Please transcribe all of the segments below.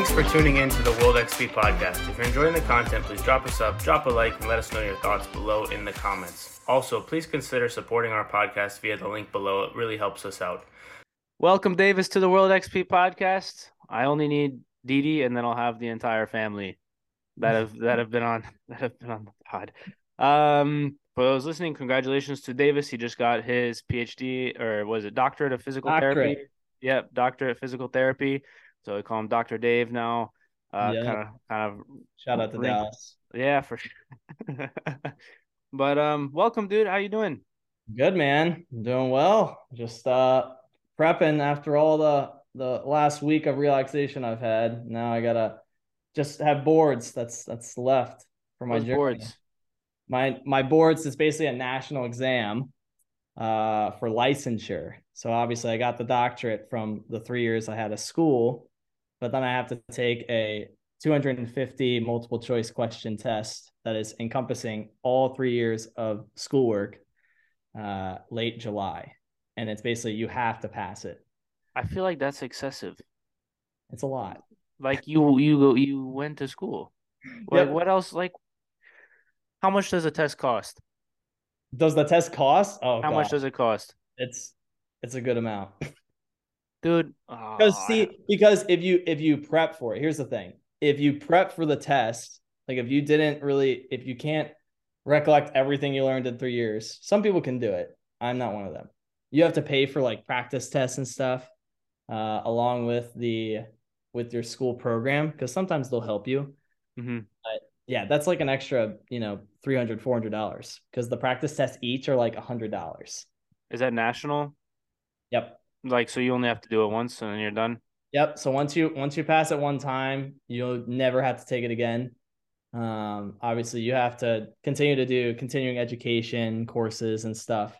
Thanks for tuning in to the World XP podcast. If you're enjoying the content, please drop us up, drop a like, and let us know your thoughts below in the comments. Also, please consider supporting our podcast via the link below. It really helps us out. Welcome, Davis, to the World XP podcast. I only need Didi, and then I'll have the entire family that have that have been on that have been on the pod. Um, for those listening, congratulations to Davis. He just got his PhD, or was it doctorate of physical Doctorate. therapy? Yep, doctorate of physical therapy. So we call him Doctor Dave now. Uh, Yeah. kind of, kind of, Shout out to Link. Dallas. yeah, for sure. but um, welcome, dude. How you doing? Good man. Doing well. Just uh prepping after all the the last week of relaxation I've had. Now I gotta just have boards. That's that's left for my boards. My my boards is basically a national exam uh for licensure. So obviously I got the doctorate from the three years I had of school, but then I have to take a 250 multiple choice question test that is encompassing all three years of schoolwork uh late July. And it's basically you have to pass it. I feel like that's excessive. It's a lot. Like you, you go, you went to school. Like Yep. what else? Like, how much does a test cost? Does the test cost? Oh, How much does it cost, it's it's a good amount. dude? Because oh, see, because if you if you prep for it, here's the thing. If you prep for the test, like if you didn't really, if you can't recollect everything you learned in three years, some people can do it. I'm not one of them. You have to pay for like practice tests and stuff, uh, along with the with your school program, because sometimes they'll help you. Mhm. Yeah, that's like an extra, you know, 300 dollars because the practice tests each are like a hundred dollars. is that national? Yep. Like, so you only have to do it once and then you're done. Yep. So once you once you pass it one time, you'll never have to take it again. Um, obviously, you have to continue to do continuing education courses and stuff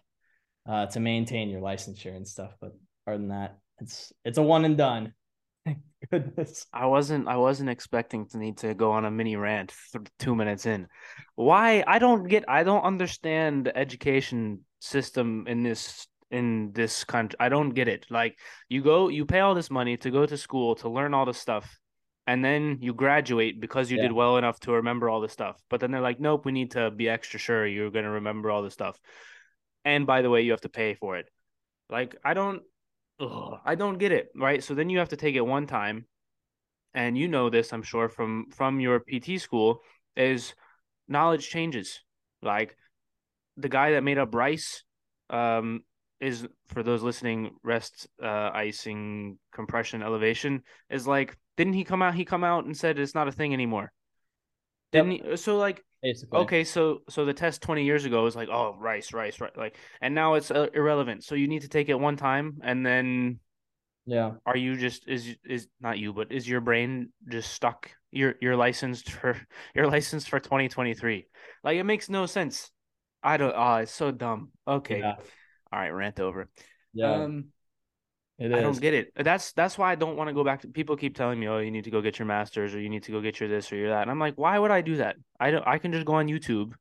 uh, to maintain your licensure and stuff. But other than that, it's it's a one and done. Thank goodness. I wasn't, I wasn't expecting to need to go on a mini rant th- two minutes in. Why? I don't get. I don't understand the education system in this in this country. I don't get it. Like, you go, you pay all this money to go to school to learn all this stuff. And then you graduate because you Yeah. did well enough to remember all this stuff. But then they're like, nope, we need to be extra sure you're going to remember all this stuff. And by the way, you have to pay for it. Like, I don't, ugh, I don't get it. Right. So then you have to take it one time. And you know this, I'm sure, from from your PT school, is knowledge changes. Like the guy that made up rice, um, is for those listening, rest, uh, icing, compression, elevation is like. Didn't he come out? He come out and said it's not a thing anymore. Yep. Didn't he? So like, Basically. okay, so so the test twenty years ago was like, oh, rice, rice, right, like, and now it's uh, irrelevant. So you need to take it one time, and then Yeah. are you just is is not you, but is your brain just stuck? You're you're licensed for you're licensed for twenty twenty three. Like it makes no sense. I don't. Oh, it's so dumb. Okay, Yeah. All right, rant over. Yeah. Um, it I don't get it. That's that's why I don't want to go back to people keep telling me, "Oh, you need to go get your masters or you need to go get your this or your that." And I'm like, "Why would I do that? I don't I can just go on YouTube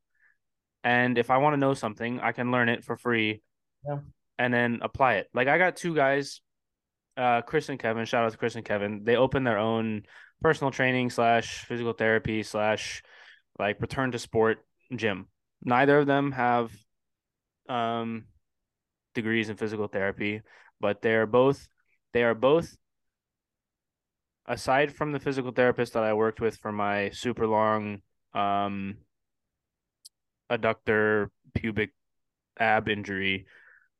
and if I want to know something, I can learn it for free Yeah. and then apply it. Like I got two guys, uh Chris and Kevin, shout out to Chris and Kevin. They opened their own personal training slash physical therapy slash like return to sport gym. Neither of them have um degrees in physical therapy, but they're both they are both aside from the physical therapist that I worked with for my super long um adductor pubic ab injury,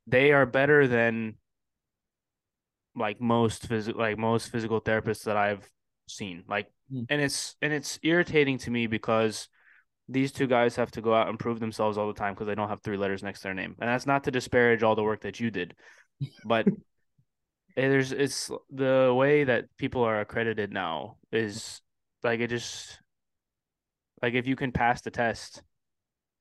they are better than like most physical like most physical therapists that I've seen. Like Mm. and it's and it's irritating to me because these two guys have to go out and prove themselves all the time because they don't have three letters next to their name. And that's not to disparage all the work that you did, but there's it's the way that people are accredited now is like it just like if you can pass the test,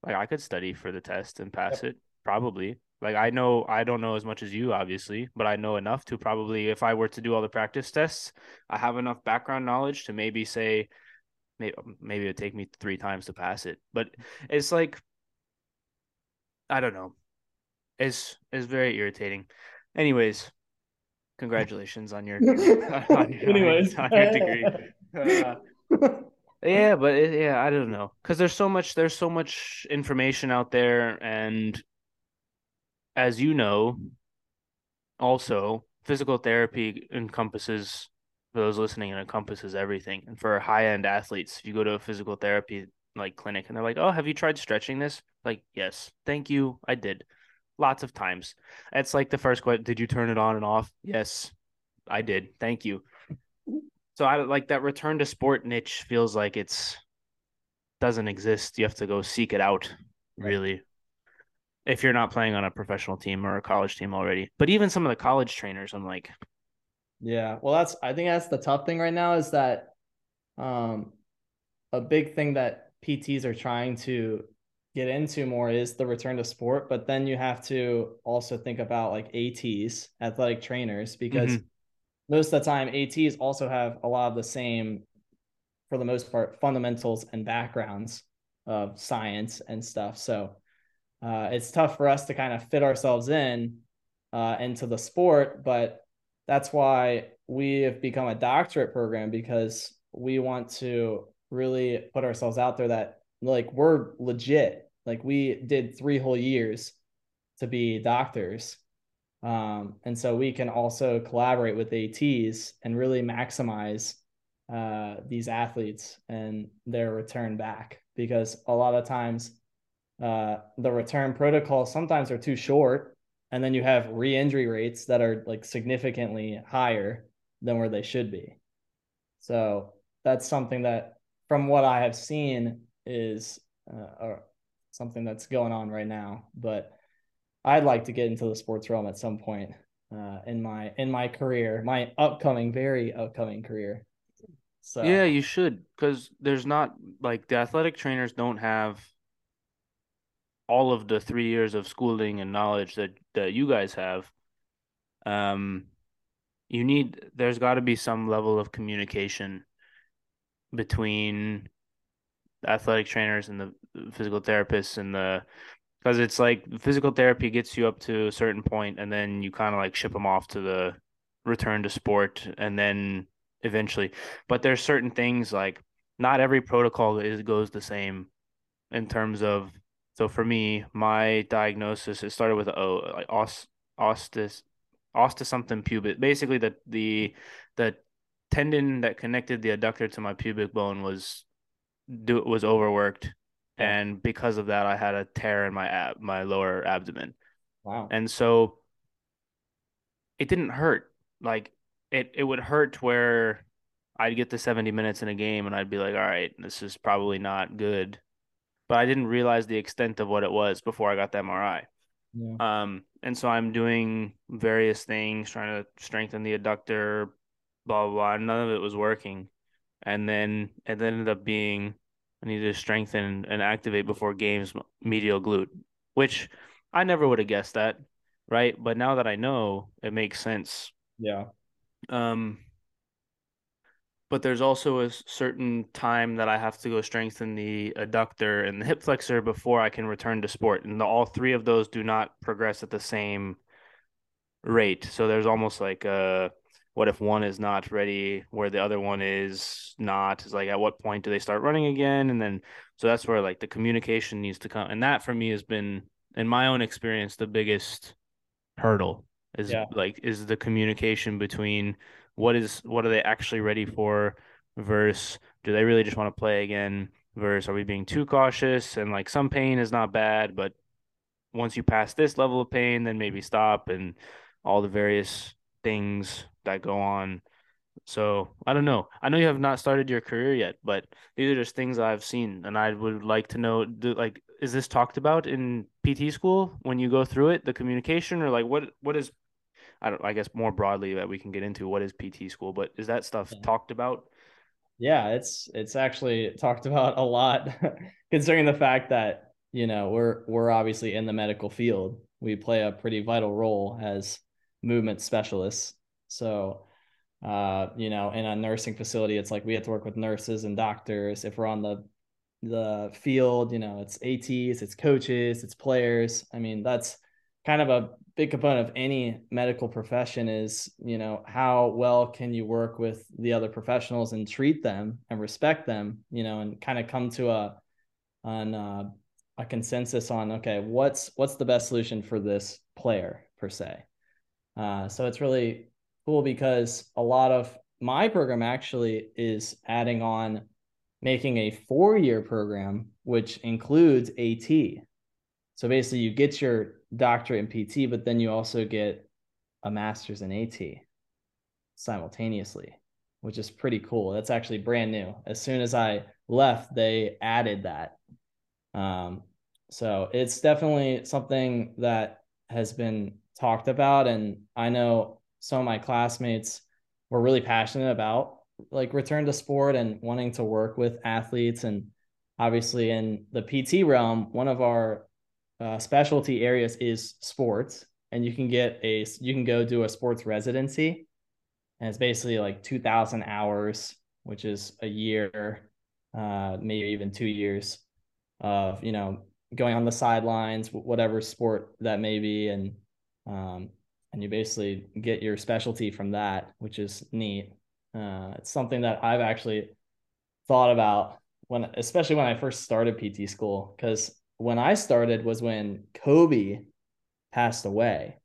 like I could study for the test and pass it probably. Like I know I don't know as much as you obviously, but I know enough to probably if I were to do all the practice tests, I have enough background knowledge to maybe say maybe maybe it'd take me three times to pass it. But it's like I don't know. It's it's very irritating. Anyways, Congratulations on your, on your Anyways. on your degree. Uh, yeah, but it, yeah, I don't know because there's so much there's so much information out there, and as you know, also physical therapy encompasses for those listening, it encompasses everything. And for high end athletes, if you go to a physical therapy like clinic and they're like, "Oh, have you tried stretching this?" Like, yes, thank you, I did, lots of times. It's like the first question: Did you turn it on and off? Yes, I did. Thank you. So I like that return to sport niche feels like it's doesn't exist. You have to go seek it out, really. If you're not playing on a professional team or a college team already. But even some of the college trainers, I'm like, Yeah, well, that's I think that's the tough thing right now is that um a big thing that PTs are trying to get into more is the return to sport, but then you have to also think about like ATs, athletic trainers, because Mhm. most of the time ATs also have a lot of the same, for the most part, fundamentals and backgrounds of science and stuff. So uh, it's tough for us to kind of fit ourselves in uh, into the sport, but that's why we have become a doctorate program because we want to really put ourselves out there that like we're legit. Like we did three whole years to be doctors. Um, and so we can also collaborate with ATs and really maximize uh, these athletes and their return back because a lot of times uh, the return protocols sometimes are too short and then you have re-injury rates that are like significantly higher than where they should be. So that's something that from what i have seen is uh, uh, something that's going on right now. But i'd like to get into the sports realm at some point uh, in my in my career my upcoming very upcoming career. So Yeah, you should, because there's not like the athletic trainers don't have all of the three years of schooling and knowledge that that you guys have. Um, you need there's got to be some level of communication between athletic trainers and the physical therapists and the because it's like physical therapy gets you up to a certain point and then you kind of like ship them off to the return to sport and then eventually but there's certain things like not every protocol is goes the same in terms of so for me my diagnosis it started with oh like os ostis ostis something pubis basically the the the tendon that connected the adductor to my pubic bone was do was overworked. And because of that I had a tear in my ab my lower abdomen. Wow. And so it didn't hurt. Like it it would hurt where I'd get to 70 minutes in a game and I'd be like, all right, this is probably not good. But I didn't realize the extent of what it was before I got the MRI. yeah Um, and so I'm doing various things, trying to strengthen the adductor, blah blah blah. None of it was working. And then it ended up being I needed to strengthen and activate before games medial glute, which I never would have guessed that, right? But now that I know, it makes sense. yeah Um, but there's also a certain time that I have to go strengthen the adductor and the hip flexor before I can return to sport. And the, all three of those do not progress at the same rate. So there's almost like a what if one is not ready where the other one is not? Is like at what point do they start running again? And then so that's where like the communication needs to come. And that for me has been in my own experience the biggest hurdle is Yeah. like is the communication between what is what are they actually ready for versus do they really just want to play again versus are we being too cautious and like some pain is not bad but once you pass this level of pain then maybe stop and all the various things that go on so I don't know. I know you have not started your career yet, but these are just things I've seen, and I would like to know, do, like, is this talked about in PT school when you go through it, the communication, or like what what is, I don't, I guess more broadly that we can get into what is PT school, but is that stuff Yeah. talked about? Yeah, it's it's actually talked about a lot, considering the fact that you know we're we're obviously in the medical field. We play a pretty vital role as movement specialists. So, uh, you know, in a nursing facility, it's like we have to work with nurses and doctors. If we're on the the field, you know, it's ATs, it's coaches, it's players. I mean, that's kind of a big component of any medical profession is you know how well can you work with the other professionals and treat them and respect them you know and kind of come to a on uh, a consensus on okay what's what's the best solution for this player per se? Uh, so it's really cool because a lot of my program actually is adding on making a four year program which includes at so basically you get your doctorate in pt but then you also get a master's in at simultaneously which is pretty cool that's actually brand new as soon as i left they added that um, so it's definitely something that has been talked about. And I know some of my classmates were really passionate about like return to sport and wanting to work with athletes. And obviously, in the PT realm, one of our uh, specialty areas is sports. And you can get a, you can go do a sports residency. And it's basically like 2000 hours, which is a year, uh, maybe even two years of, you know, going on the sidelines, whatever sport that may be, and um, and you basically get your specialty from that, which is neat. Uh, it's something that I've actually thought about when, especially when I first started PT school, because when I started was when Kobe passed away,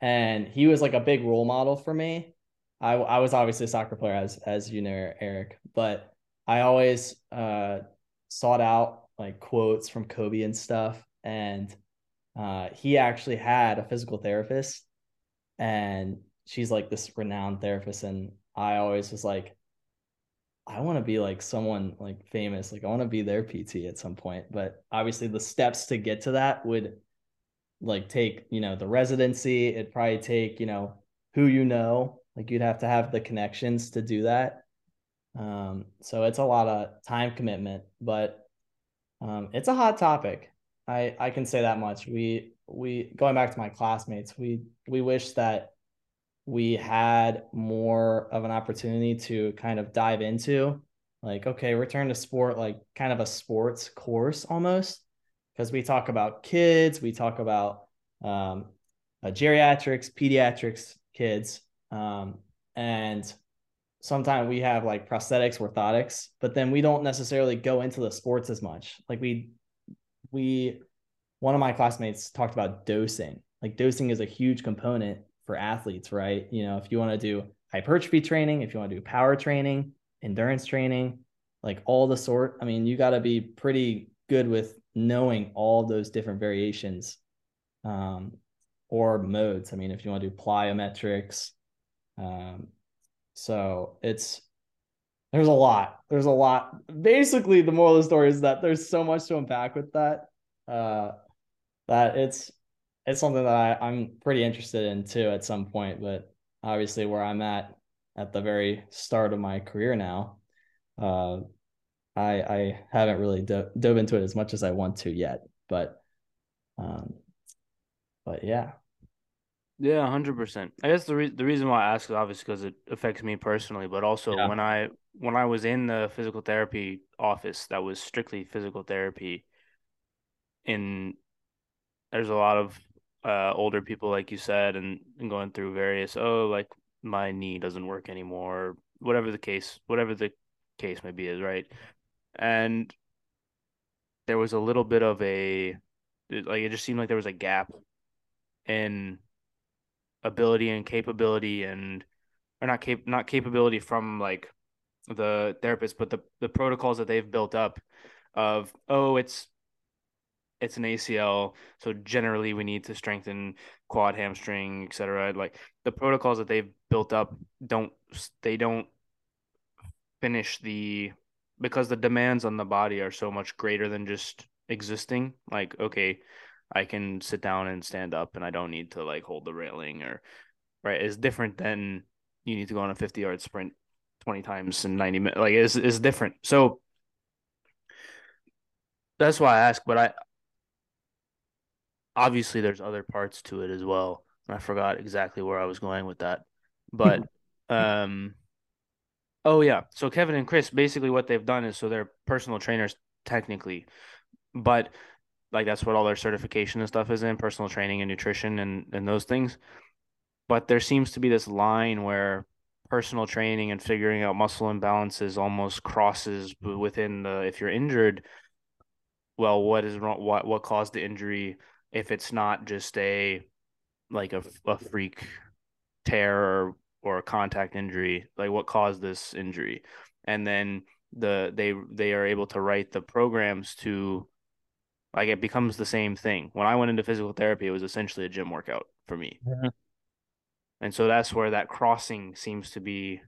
and he was like a big role model for me. I I was obviously a soccer player, as as you know, Eric, but I always uh, sought out like quotes from Kobe and stuff. And uh, he actually had a physical therapist, and she's like this renowned therapist. And I always was like, I want to be like someone like famous. Like I want to be their PT at some point. But obviously, the steps to get to that would like take you know the residency. It'd probably take you know who you know. Like you'd have to have the connections to do that. Um, so it's a lot of time commitment, but um, it's a hot topic. I I can say that much. We we going back to my classmates, we we wish that we had more of an opportunity to kind of dive into like okay return to sport like kind of a sports course almost because we talk about kids we talk about um, uh, geriatrics pediatrics kids um, and sometimes we have like prosthetics, orthotics, but then we don't necessarily go into the sports as much. Like we, we, one of my classmates talked about dosing. Like dosing is a huge component for athletes, right? You know, if you want to do hypertrophy training, if you want to do power training, endurance training, like all the sort, I mean, you got to be pretty good with knowing all those different variations um, or modes. I mean, if you want to do plyometrics, um, so it's there's a lot. There's a lot. Basically, the moral of the story is that there's so much to unpack with that. Uh, that it's it's something that I, I'm pretty interested in too at some point, but obviously where I'm at at the very start of my career now, uh, I I haven't really do- dove into it as much as I want to yet. But um, but yeah, yeah, hundred percent. I guess the re- the reason why I ask is obviously because it affects me personally, but also yeah. when I when I was in the physical therapy office, that was strictly physical therapy. In there's a lot of uh, older people, like you said, and, and going through various oh, like my knee doesn't work anymore, whatever the case, whatever the case may be, is right. And there was a little bit of a like it just seemed like there was a gap in ability and capability and or not cap not capability from like the therapist, but the the protocols that they've built up of oh it's it's an ACL, so generally we need to strengthen quad hamstring, etc. Like the protocols that they've built up don't they don't finish the because the demands on the body are so much greater than just existing. Like okay, I can sit down and stand up and I don't need to like hold the railing or right is different than you need to go on a 50 yard sprint 20 times in 90 minutes like it's, it's different so that's why I ask but I obviously there's other parts to it as well I forgot exactly where I was going with that but um oh yeah so Kevin and Chris basically what they've done is so they're personal trainers technically but like that's what all their certification and stuff is in personal training and nutrition and and those things. But there seems to be this line where personal training and figuring out muscle imbalances almost crosses within the if you're injured well what is wrong what what caused the injury if it's not just a like a, a freak tear or or a contact injury like what caused this injury? And then the they they are able to write the programs to like it becomes the same thing. When i went into physical therapy it was essentially a gym workout for me. Mm-hmm. and so that's where that crossing seems to be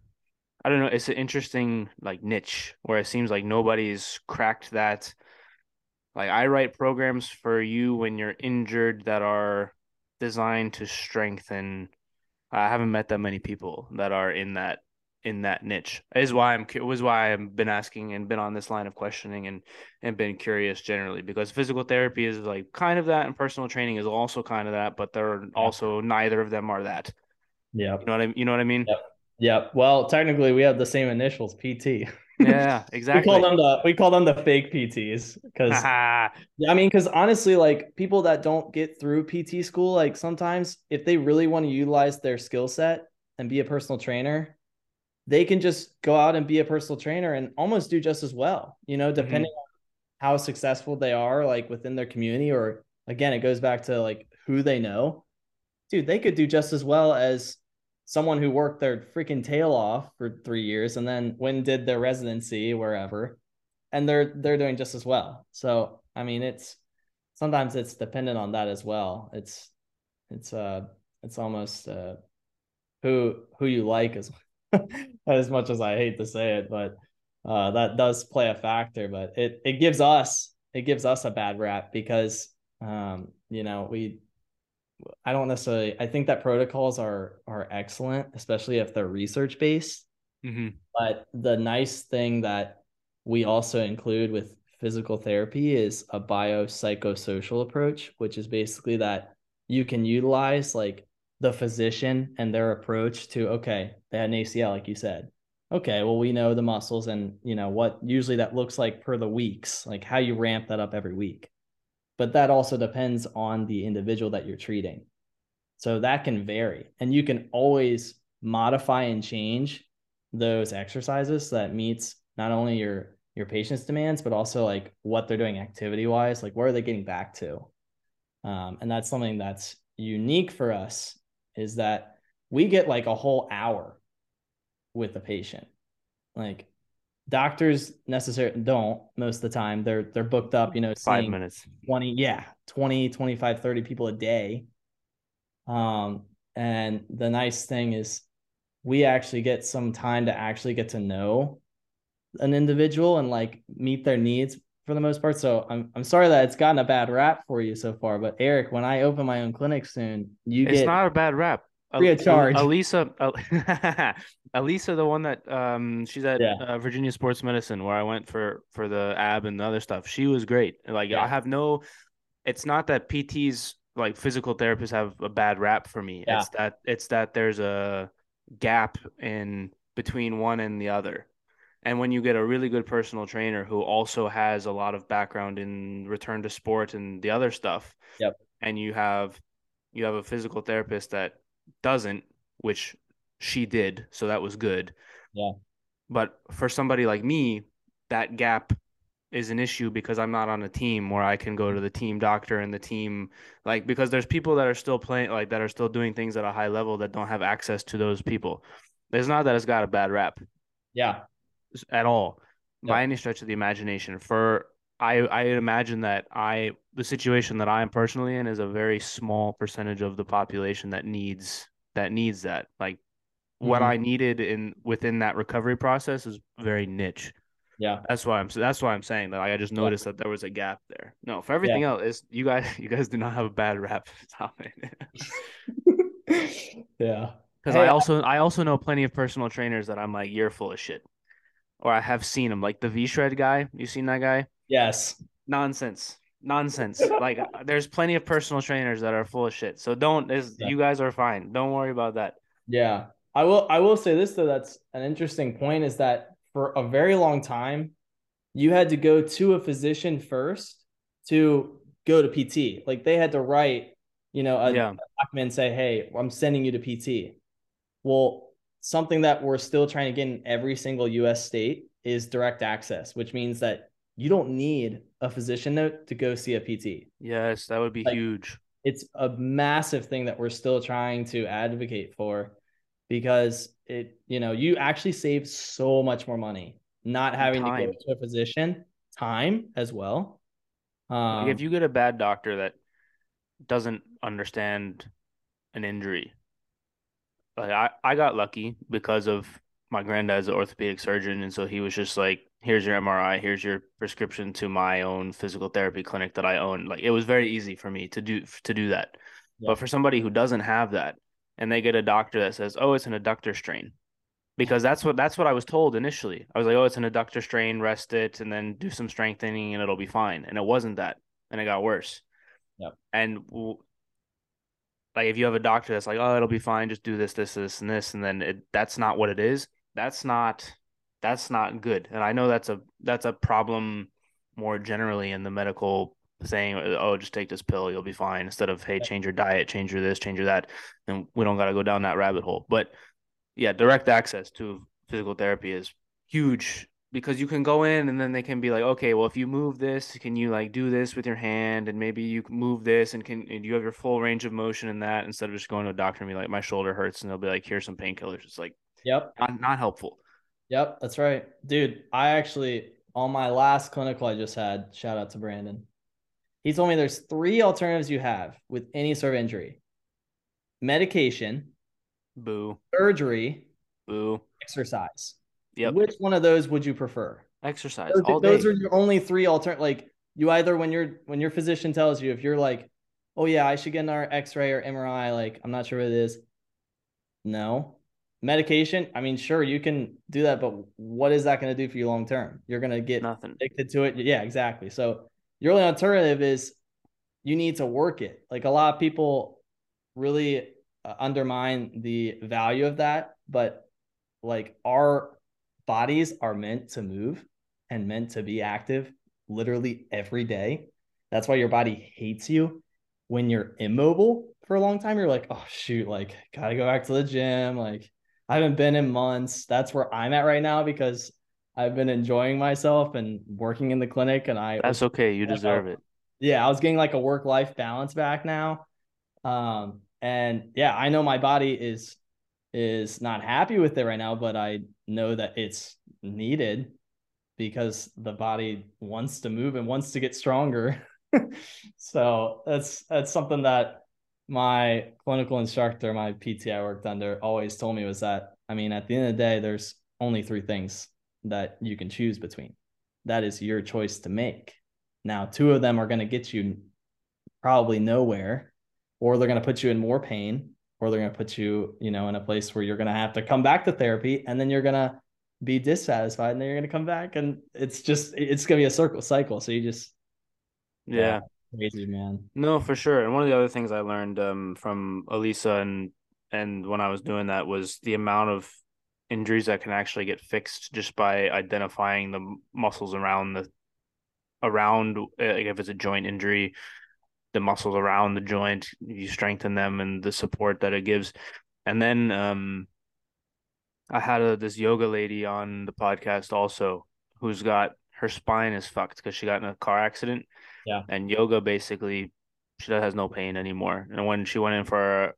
i don't know it's an interesting like niche where it seems like nobody's cracked that like i write programs for you when you're injured that are designed to strengthen. I haven't met that many people that are in that in that niche. Is why i'm was why i've been asking and been on this line of questioning and and been curious generally because physical therapy is like kind of that and personal training is also kind of that but they're also neither of them are that. Yeah you know what i you know what i mean? Yep. yep. Well technically we have the same initials pt yeah exactly we call them the we call them the fake pts because i mean because honestly like people that don't get through pt school like sometimes if they really want to utilize their skill set and be a personal trainer they can just go out and be a personal trainer and almost do just as well, you know, mm-hmm. depending mm-hmm. on how successful they are, like within their community, or again, it goes back to like who they know. Dude, they could do just as well as someone who worked their freaking tail off for three years and then when did their residency wherever, and they're they're doing just as well. So I mean, it's sometimes it's dependent on that as well. It's it's uh it's almost uh who who you like as as much as I hate to say it, but uh, that does play a factor. But it it gives us it gives us a bad rap because um, you know we I don't necessarily I think that protocols are are excellent, especially if they're research based. Mm-hmm. But the nice thing that we also include with physical therapy is a biopsychosocial approach, which is basically that you can utilize like the physician and their approach to okay they had an acl like you said okay well we know the muscles and you know what usually that looks like per the weeks like how you ramp that up every week but that also depends on the individual that you're treating so that can vary and you can always modify and change those exercises so that meets not only your your patient's demands but also like what they're doing activity wise like where are they getting back to um, and that's something that's unique for us is that we get like a whole hour with the patient. Like doctors necessarily don't most of the time. They're they're booked up, you know, 5 minutes. 20, yeah, 20, 25, 30 people a day. Um and the nice thing is we actually get some time to actually get to know an individual and like meet their needs for the most part. So I'm I'm sorry that it's gotten a bad rap for you so far. But Eric, when I open my own clinic soon, you get it's get not a bad rap. Free of charge. Elisa, Elisa, the one that um she's at yeah. uh, Virginia Sports Medicine where I went for for the ab and the other stuff. She was great. Like yeah. I have no. It's not that PTs like physical therapists have a bad rap for me. Yeah. It's that it's that there's a gap in between one and the other. And when you get a really good personal trainer who also has a lot of background in return to sport and the other stuff, yep. and you have you have a physical therapist that doesn't, which she did, so that was good. Yeah. But for somebody like me, that gap is an issue because I'm not on a team where I can go to the team doctor and the team like because there's people that are still playing like that are still doing things at a high level that don't have access to those people. It's not that it's got a bad rap. Yeah at all yep. by any stretch of the imagination. For I I imagine that I the situation that I am personally in is a very small percentage of the population that needs that needs that. Like mm-hmm. what I needed in within that recovery process is very niche. Yeah, that's why I'm that's why I'm saying that. Like, I just noticed yeah. that there was a gap there. No, for everything yeah. else, is you guys you guys do not have a bad rap. Stop it. yeah, because hey, I also I also know plenty of personal trainers that I'm like you're full of shit or I have seen them like the V Shred guy. You seen that guy? Yes. Nonsense. Nonsense. like uh, there's plenty of personal trainers that are full of shit. So don't is yeah. you guys are fine. Don't worry about that. Yeah. I will I will say this though, that's an interesting point is that for a very long time, you had to go to a physician first to go to PT. Like they had to write, you know, a, Yeah. a document and say, "Hey, I'm sending you to PT." Well, something that we're still trying to get in every single U.S. state is direct access, which means that you don't need a physician note to go see a PT. Yes, that would be Like- huge. It's a massive thing that we're still trying to advocate for because it, you know, you actually save so much more money not having to time. go to a physician, time as well. Um, Like if you get a bad doctor that doesn't understand an injury, like I, I got lucky because of my granddad's an orthopedic surgeon, and so he was just like, "Here's your MRI, here's your prescription to my own physical therapy clinic that I own." Like it was very easy for me to do to do that. Yeah. But for somebody who doesn't have that, and they get a doctor that says, "Oh, it's an adductor strain," because that's what that's what I was told initially. I was like, "Oh, it's an adductor strain. Rest it, and then do some strengthening, and it'll be fine." And it wasn't that, and it got worse. Yeah. And w- like if you have a doctor that's like, "Oh, it'll be fine. Just do this, this, this, and this," and then it, that's not what it is. That's not that's not good. And I know that's a that's a problem more generally in the medical saying, "Oh, just take this pill, you'll be fine," instead of, "Hey, change your diet, change your this, change your that." And we don't got to go down that rabbit hole. But yeah, direct access to physical therapy is huge because you can go in and then they can be like, okay, well, if you move this, can you like do this with your hand and maybe you move this and can and you have your full range of motion in that instead of just going to a doctor and be like, my shoulder hurts and they'll be like, here's some painkillers. It's like yep. not, not helpful. Yep, that's right. Dude, I actually on my last clinical I just had, shout out to Brandon. He told me there's three alternatives you have with any sort of injury. Medication, Boo, surgery, boo. exercise. Yep. Which one of those would you prefer? Exercise Those, those are your only three alternate like you either when your when your physician tells you if you're like, "Oh yeah, I should get an x-ray or MRI," like I'm not sure what it is. No. Medication, I mean, sure, you can do that, but what is that going to do for you long term? You're going to get Nothing. addicted to it. Yeah, exactly. So your only alternative is you need to work it. Like a lot of people really uh, undermine the value of that, but like our bodies are meant to move and meant to be active literally every day. That's why your body hates you when you're immobile for a long time. You're like, oh shoot, like gotta go back to the gym. Like I haven't been in months. That's where I'm at right now because I've been enjoying myself and working in the clinic and I That's okay. You deserve it. yeah, I was getting like a work life balance back now. Um, and yeah, I know my body is is not happy with it right now, but I know that it's needed because the body wants to move and wants to get stronger. so that's that's something that my clinical instructor, my PT I worked under, always told me was that I mean, at the end of the day, there's only three things that you can choose between. That is your choice to make. Now, two of them are going to get you probably nowhere, or they're going to put you in more pain, or they're going to put you, you know, in a place where you're going to have to come back to therapy, and then you're going to be dissatisfied, and then you're going to come back, and it's just it's going to be a circle cycle. So you just Yeah. Crazy man. No, for sure. And one of the other things I learned um, from Elisa and and when I was doing that was the amount of injuries that can actually get fixed just by identifying the muscles around the around uh, like if it's a joint injury, the muscles around the joint, you strengthen them and the support that it gives. And then um I had a, this yoga lady on the podcast also who's got her spine is fucked because she got in a car accident. Yeah. And yoga basically she has no pain anymore. And when she went in for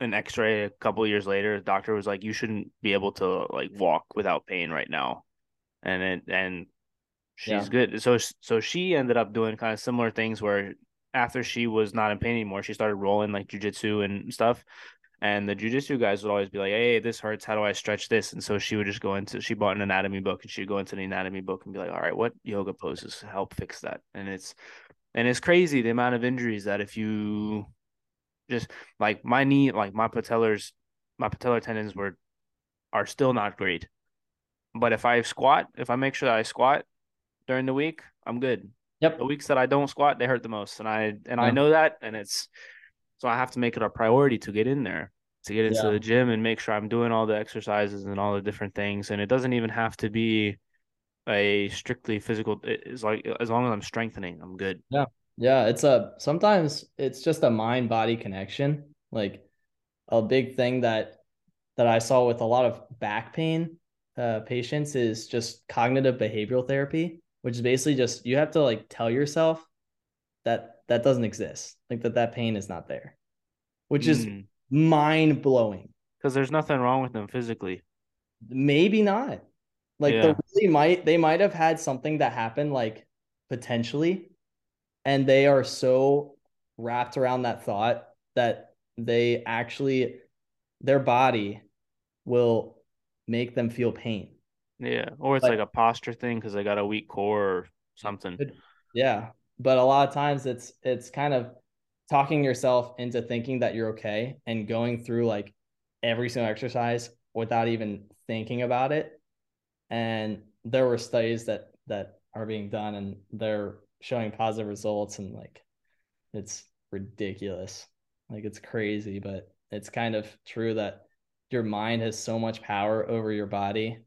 an x-ray a couple years later, the doctor was like, You shouldn't be able to like walk without pain right now. And it and she's Yeah. good. So so she ended up doing kind of similar things where after she was not in pain anymore, she started rolling like jujitsu and stuff. And the jujitsu guys would always be like, "Hey, this hurts. How do I stretch this?" And so she would just go into. She bought an anatomy book, and she'd go into the anatomy book and be like, "All right, what yoga poses help fix that?" And it's, and it's crazy the amount of injuries that if you, just like my knee, like my patellars, my patellar tendons were, are still not great. But if I squat, if I make sure that I squat during the week, I'm good Yep. the weeks that I don't squat, they hurt the most, and I and I know that, and it's so I have to make it a priority to get in there, to get into Yeah. the gym and make sure I'm doing all the exercises and all the different things, and it doesn't even have to be a strictly physical. It's like as long as I'm strengthening, I'm good. Yeah, Yeah. it's a sometimes it's just a mind body connection. Like a big thing that that I saw with a lot of back pain uh, patients is just cognitive behavioral therapy, which is basically just you have to like tell yourself that that doesn't exist, like that that pain is not there, which is Mm. mind blowing. Because there's nothing wrong with them physically. Maybe not. Like Yeah. they really might they might have had something that happened like potentially, and they are so wrapped around that thought that they actually their body will make them feel pain. Yeah. Or it's Like- like a posture thing because they got a weak core or something. It- Yeah. But a lot of times it's it's kind of talking yourself into thinking that you're okay and going through like every single exercise without even thinking about it. And there were studies that that are being done and they're showing positive results and like it's ridiculous. Like it's crazy, but it's kind of true that your mind has so much power over your body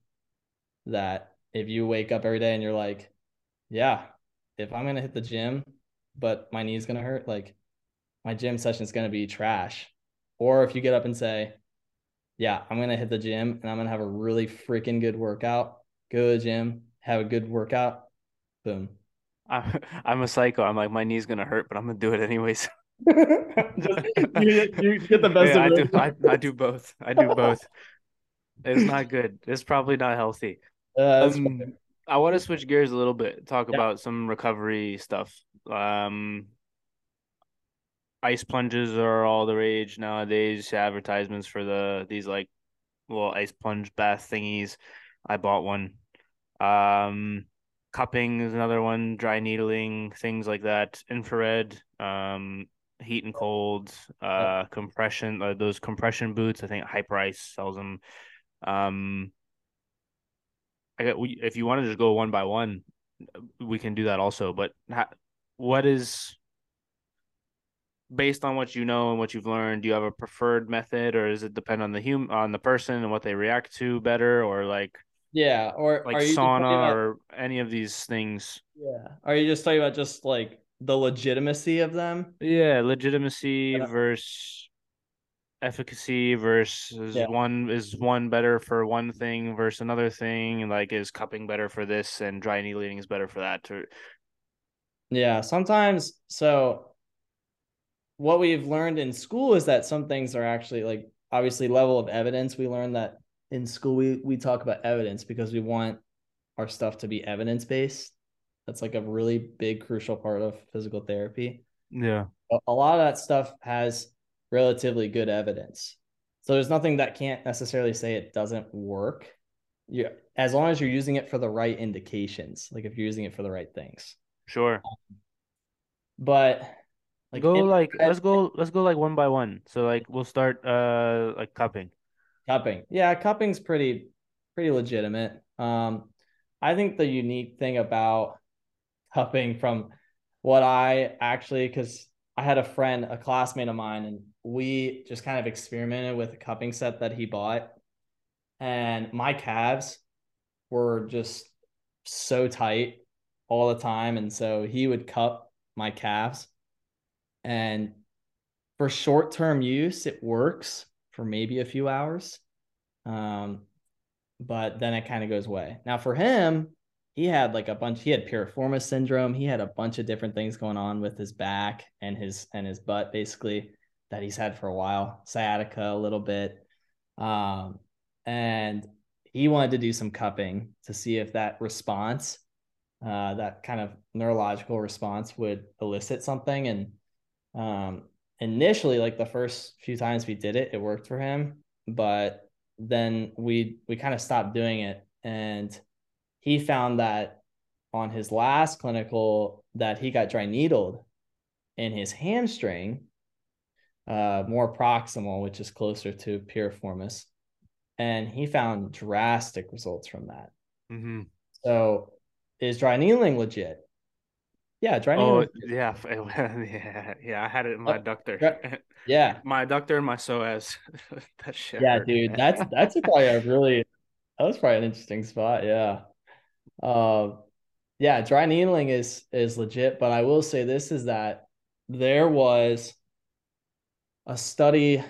that if you wake up every day and you're like, yeah, if I'm gonna hit the gym, but my knee's gonna hurt, like my gym session is gonna be trash. Or if you get up and say, yeah, I'm gonna hit the gym and I'm gonna have a really freaking good workout, go to the gym, have a good workout, boom. I'm, I'm a psycho. I'm like, my knee's gonna hurt, but I'm gonna do it anyways. Just, you, you get the best Yeah, I do. both. I, I do both. I do both. It's not good. It's probably not healthy. Uh, Um, fine. I want to switch gears a little bit, talk Yeah. about some recovery stuff. Um, ice plunges are all the rage nowadays. Advertisements for the these like little ice plunge bath thingies. I bought one. Um, cupping is another one. Dry needling, things like that. Infrared, um, heat and cold, uh, compression. Uh, those compression boots. I think Hyperice sells them. Um, I got, we, if you want to just go one by one, we can do that also. But ha, what is based on what you know and what you've learned? Do you have a preferred method, or does it depend on the hum on the person and what they react to better, or like Yeah, or like are you sauna about- or any of these things? yeah? Are you just talking about just like the legitimacy of them? Yeah, legitimacy Yeah. versus efficacy versus Yeah. one is one better for one thing versus another thing, and like is cupping better for this and dry needling is better for that. Or Yeah, sometimes so what we've learned in school is that some things are actually like obviously level of evidence. We learned that in school we we talk about evidence because we want our stuff to be evidence based. That's like a really big crucial part of physical therapy. yeah, a lot of that stuff has relatively good evidence. So there's nothing that can't necessarily say it doesn't work. Yeah, as long as you're using it for the right indications, like if you're using it for the right things. sure. But like go in- like let's go let's go like one by one. So like we'll start uh like cupping. cupping. Yeah, cupping's pretty pretty legitimate. Um I think the unique thing about cupping from what I actually cuz I had a friend, a classmate of mine and we just kind of experimented with a cupping set that he bought. And my calves were just so tight all the time. And so he would cup my calves. And for short-term use it works for maybe a few hours. Um but then it kind of goes away. Now for him he had like a bunch he had piriformis syndrome. He had a bunch of different things going on with his back and his and his butt basically that he's had for a while sciatica a little bit. Um and he wanted to do some cupping to see if that response uh that kind of neurological response would elicit something. And um initially like the first few times we did it it worked for him. But then we we kind of stopped doing it. And he found that on his last clinical that he got dry needled in his hamstring uh more proximal which is closer to piriformis and he found drastic results from that Mm-hmm. so is dry needling legit yeah dry Oh needling yeah, yeah, yeah. I had it in my Oh, adductor, yeah my adductor and my psoas. that shit. Yeah, hurt. dude, that's that's probably a really that was probably an interesting spot. Yeah, um, yeah, dry needling is is legit, but I will say this is that there was a study,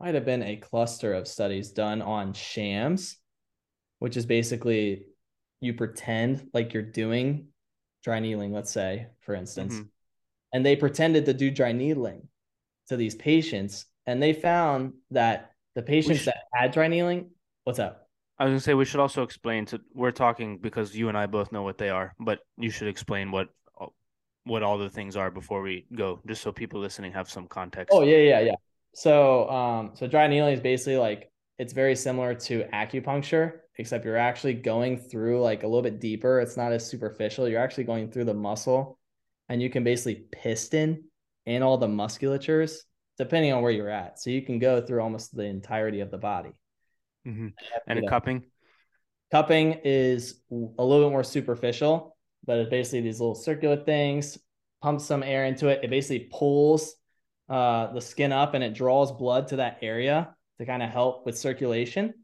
might have been a cluster of studies done on shams, which is basically you pretend like you're doing dry needling, let's say, for instance, Mhm. and they pretended to do dry needling to these patients, and they found that the patients should- that had dry needling, what's up? I was gonna say we should also explain to we're talking because you and I both know what they are, but you should explain what what all the things are before we go, just so people listening have some context. Oh yeah, yeah, yeah. So um so dry needling is basically like it's very similar to acupuncture, except you're actually going through like a little bit deeper. It's not as superficial. You're actually going through the muscle and you can basically piston in all the musculatures depending on where you're at. So you can go through almost the entirety of the body. Mhm. You And know, cupping. cupping is a little bit more superficial, but it's basically these little circular things, pumps some air into it. It basically pulls uh, the skin up and it draws blood to that area to kind of help with circulation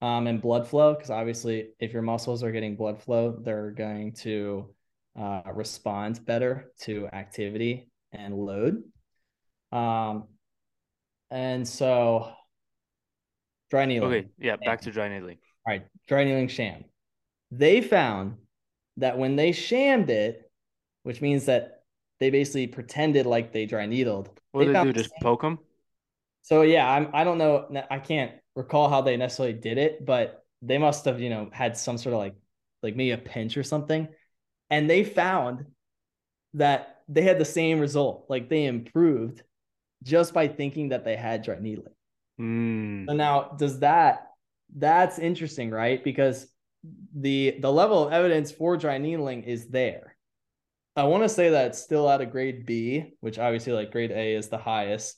um, and blood flow. Because obviously, if your muscles are getting blood flow, they're going to uh, respond better to activity and load. Um, and so, dry needling. Okay, yeah, back to dry needling. All right, dry needling sham. They found that when they shammed it, which means that they basically pretended like they dry needled. What do they do? the Just poke them? So yeah, I'm I don't know. I can't recall how they necessarily did it, but they must have, you know, had some sort of like like maybe a pinch or something. And they found that they had the same result. Like they improved just by thinking that they had dry needling. Mm. So now does that that's interesting, right? Because the the level of evidence for dry needling is there. I want to say that it's still at a grade B, which obviously like grade A is the highest.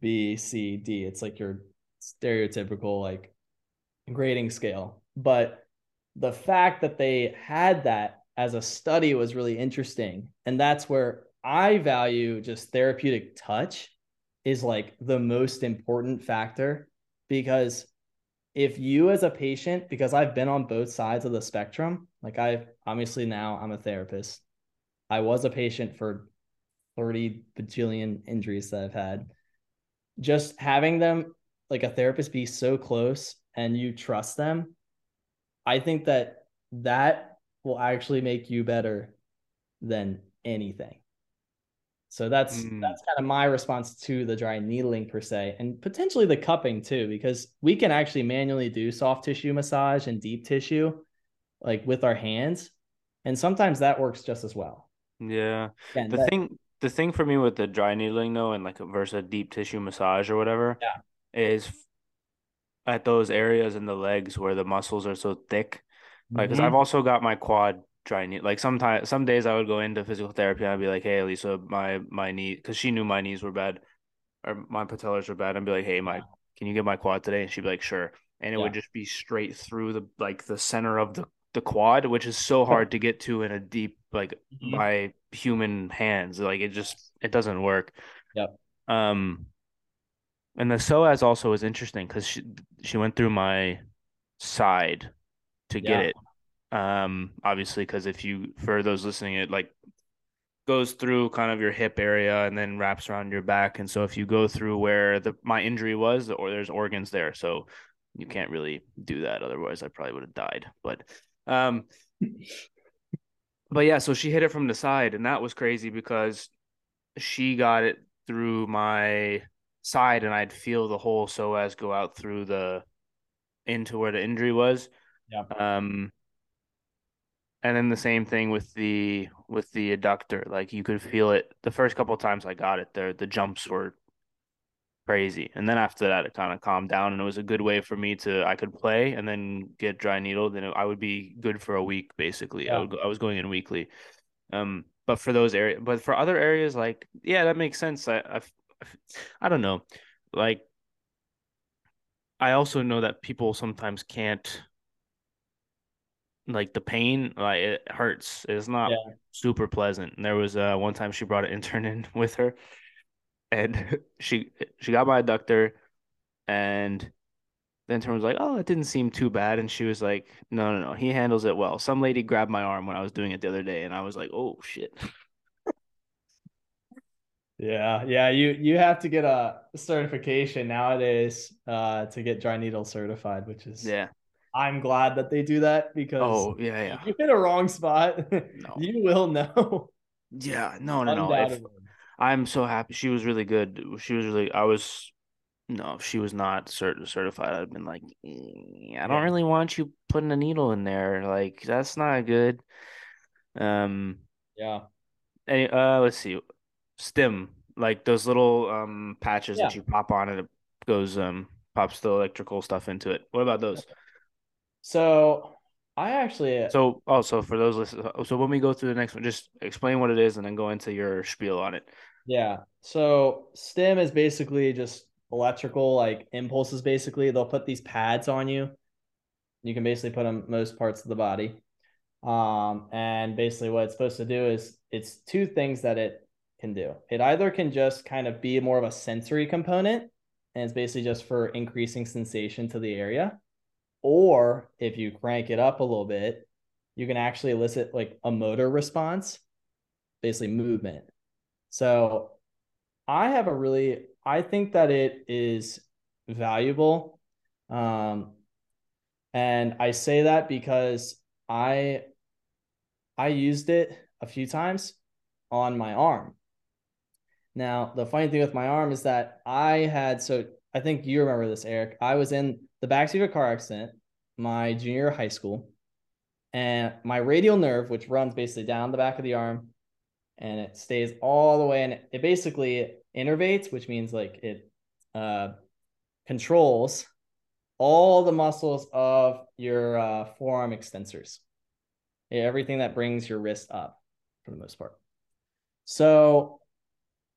B, C, D. It's like your stereotypical like grading scale. But the fact that they had that as a study was really interesting. And that's where I value just therapeutic touch is like the most important factor because if you as a patient because I've been on both sides of the spectrum, like I've obviously now I'm a therapist. I was a patient for 30 bajillion injuries that I've had. Just having them like a therapist be so close and you trust them, I think that that will actually make you better than anything. So that's Mm. that's kind of my response to the dry needling per se, and potentially the cupping too, because we can actually manually do soft tissue massage and deep tissue, like with our hands, and sometimes that works just as well. Yeah. Again, The that- thing the thing for me with the dry needling though and like versus a deep tissue massage or whatever Yeah. is at those areas in the legs where the muscles are so thick. Like, because Mhm. I've also got my quad dry knee. Like sometimes, some days I would go into physical therapy and I'd be like, "Hey, Lisa, my my knee," because she knew my knees were bad, or my patellas were bad. I'd be like, "Hey, my, can you get my quad today?" And she'd be like, "Sure." And it would just be straight through the like the center of the the quad, which is so hard to get to in a deep like Mhm. by human hands. Like it just it doesn't work. Yep. Um, and the psoas also is interesting because she she went through my side to get it. Um, obviously, because if you for those listening, it like goes through kind of your hip area and then wraps around your back. And so if you go through where the my injury was, or there's organs there, so you can't really do that. Otherwise, I probably would have died. But um, but yeah, so she hit it from the side, and that was crazy because she got it through my side, and I'd feel the whole psoas go out through the into where the injury was. Yeah. Um, and then the same thing with the with the adductor. Like you could feel it the first couple of times I got it there, the jumps were crazy. And then after that it kind of calmed down and it was a good way for me to I could play and then get dry needled then I would be good for a week basically. I would go, I was going in weekly. Um but for those areas but for other areas like yeah, that makes sense. I I I don't know. Like I also know that people sometimes can't like the pain like it hurts it's not Yeah. super pleasant and there was uh one time she brought an intern in with her and she she got my adductor and the intern was like, "Oh, it didn't seem too bad," and she was like, "No, no, no, he handles it well." Some lady grabbed my arm when I was doing it the other day, and I was like, "Oh shit." Yeah, yeah, you you have to get a certification nowadays uh to get dry needle certified, which is Yeah. I'm glad that they do that because Oh yeah, yeah, if you hit a wrong spot, No. you will know. yeah. No, no, no. If, I'm so happy. She was really good. She was really. I was. No, if she was not cert- certified, I'd been like, "Mm, I don't really want you putting a needle in there. Like that's not good. Um. Yeah. Any. Uh. Let's see. Stim, like those little um patches that you pop on and it goes um pops the electrical stuff into it. What about those? So I actually So also for those listeners, so when we go through the next one, just explain what it is and then go into your spiel on it. Yeah. So stim is basically just electrical like impulses basically. They'll put these pads on you. You can basically put them most parts of the body. Um and basically what it's supposed to do is it's two things that it can do. It either can just kind of be more of a sensory component and it's basically just for increasing sensation to the area. Or if you crank it up a little bit, you can actually elicit like a motor response, basically movement. So I have a really, I think that it is valuable. Um, and I say that because I, I used it a few times on my arm. Now, the funny thing with my arm is that I had, so I think you remember this, Eric. I was in the backseat of a car accident my junior high school, and my radial nerve, which runs basically down the back of the arm, and it stays all the way and it basically innervates which means like it uh, controls all the muscles of your uh, forearm extensors. Everything that brings your wrist up for the most part. So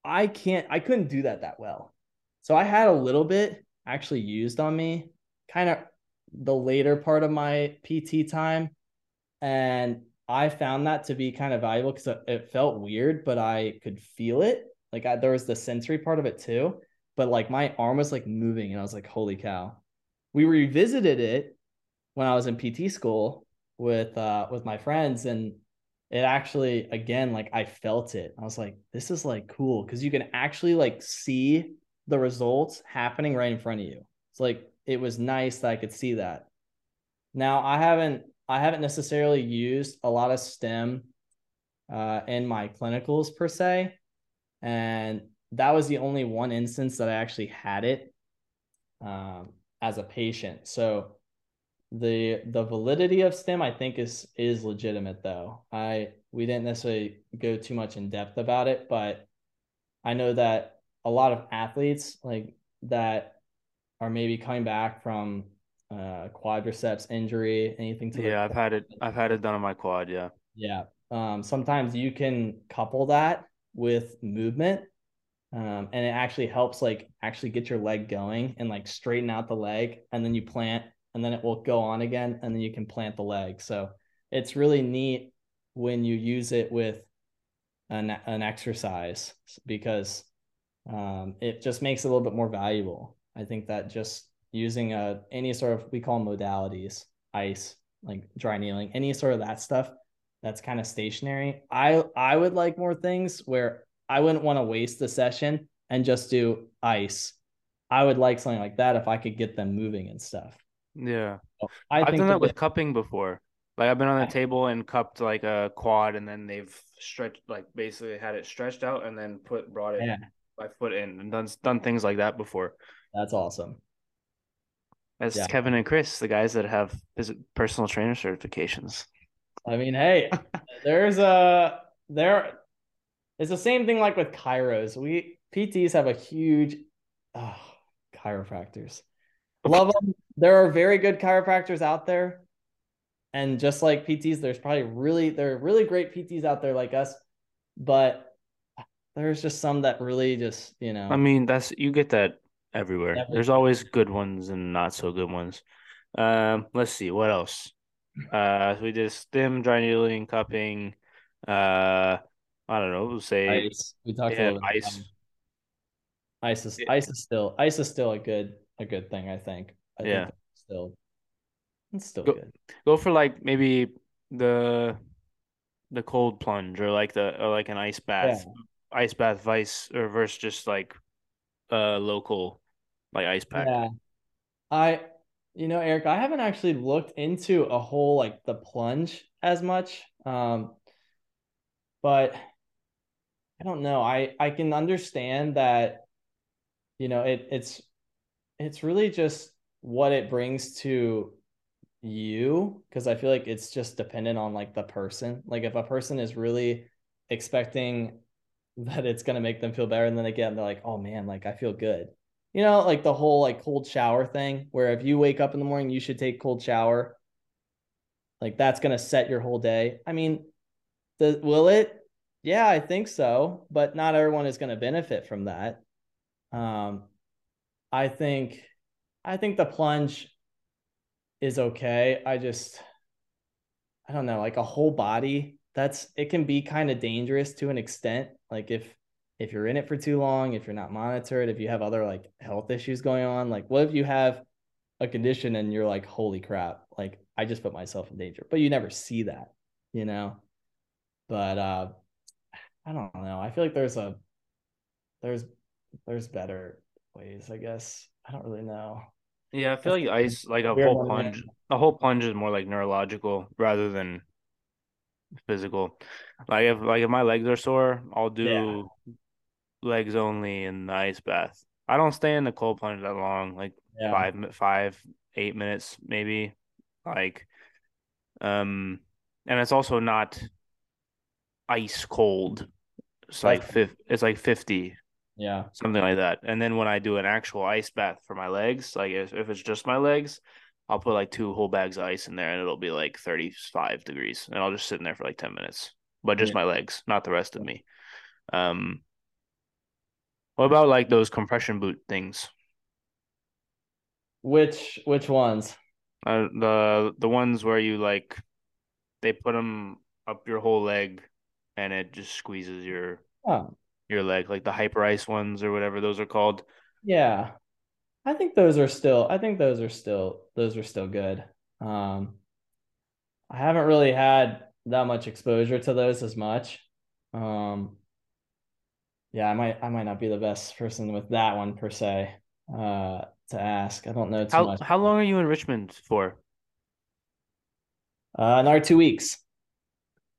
i can't i couldn't do that that well. So i had a little bit actually used on me kind of the later part of my pt time and I found that to be kind of valuable because it felt weird, but I could feel it. Like I, there was the sensory part of it too, but like my arm was like moving, and I was like, "Holy cow!" We revisited it when I was in PT school with uh with my friends, and it actually again like I felt it. I was like, "This is like cool" because you can actually like see the results happening right in front of you. It's like it was nice that I could see that. Now I haven't I haven't necessarily used a lot of stim uh, in my clinicals per se, and that was the only one instance that I actually had it um, as a patient. So the the validity of stim I think is is legitimate though. I we didn't necessarily go too much in depth about it, but I know that a lot of athletes like that are maybe coming back from uh quadriceps injury anything to Yeah, I've had it. I've had it done on my quad. Yeah. yeah um sometimes you can couple that with movement um and it actually helps like actually get your leg going and like straighten out the leg and then you plant and then it will go on again and then you can plant the leg so it's really neat when you use it with an, an exercise because um it just makes it a little bit more valuable i think that just using a any sort of we call modalities ice like dry needling any sort of that stuff that's kind of stationary i i would like more things where i wouldn't want to waste the session and just do ice i would like something like that if i could get them moving and stuff Yeah. So i I've think done that with bit- cupping before. Like I've been on the table and cupped like a quad, and then they've stretched, like basically had it stretched out, and then put brought it yeah my foot in, and done done things like that before. That's awesome. That's Yeah. Kevin and Chris, the guys that have personal trainer certifications. i mean hey there's a there it's the same thing like with chiros we pts have a huge oh, chiropractors. Love them there are very good chiropractors out there. And just like pts there's probably really there are really great pts out there like us but there's just some that really just you know. I mean, that's you get that everywhere. There's always good ones and not so good ones. Um, let's see what else. Uh, so we did stim, dry needling, cupping. Uh, I don't know. We'll say ice we talked yeah, bit ice. about ice is Yeah. ice is still ice is still a good a good thing i think I Yeah. think still it's still Go- good. Go for like maybe the the cold plunge or like the or like an ice bath, ice bath vice or versus just like uh local like ice pack. Yeah. I you know, Eric, I haven't actually looked into a whole like the plunge as much. Um but I don't know. I I can understand that you know, it it's it's really just what it brings to you because I feel like it's just dependent on like the person. Like if a person is really expecting that it's gonna make them feel better, and then again they're like, oh man, like I feel good. You know, like the whole like cold shower thing, where if you wake up in the morning, you should take cold shower. Like that's gonna set your whole day. I mean, the, will it? Yeah, I think so, but not everyone is gonna benefit from that. Um, I think, I think the plunge is okay. I just I don't know, like a whole body, that's it can be kind of dangerous to an extent. Like if if you're in it for too long, if you're not monitored, if you have other like health issues going on, like what if you have a condition and you're like, holy crap, like I just put myself in danger. But you never see that, you know? But uh I don't know. I feel like there's a there's there's better ways, I guess. I don't really know. Yeah, I feel like ice like a whole plunge. A whole plunge is more like neurological rather than physical. Like if like if my legs are sore, I'll do legs only in the ice bath. I don't stay in the cold plunge that long, like Yeah. five five eight minutes maybe. Like, um, and it's also not ice cold. It's like That's- fif- It's like fifty Yeah. something like that. And then when I do an actual ice bath for my legs, like if, if it's just my legs, I'll put like two whole bags of ice in there and it'll be like 35 degrees and I'll just sit in there for like 10 minutes. But just Yeah. my legs, not the rest of me. Um what about like those compression boot things? Which which ones? Uh, the the ones where you like they put them up your whole leg and it just squeezes your Oh, your leg like the Hyperice ones or whatever those are called. yeah. I think those are still I think those are still those are still good. Um I haven't really had that much exposure to those as much. Um yeah, I might I might not be the best person with that one per se uh to ask. I don't know too How much. how long are you in Richmond for? Uh another two weeks.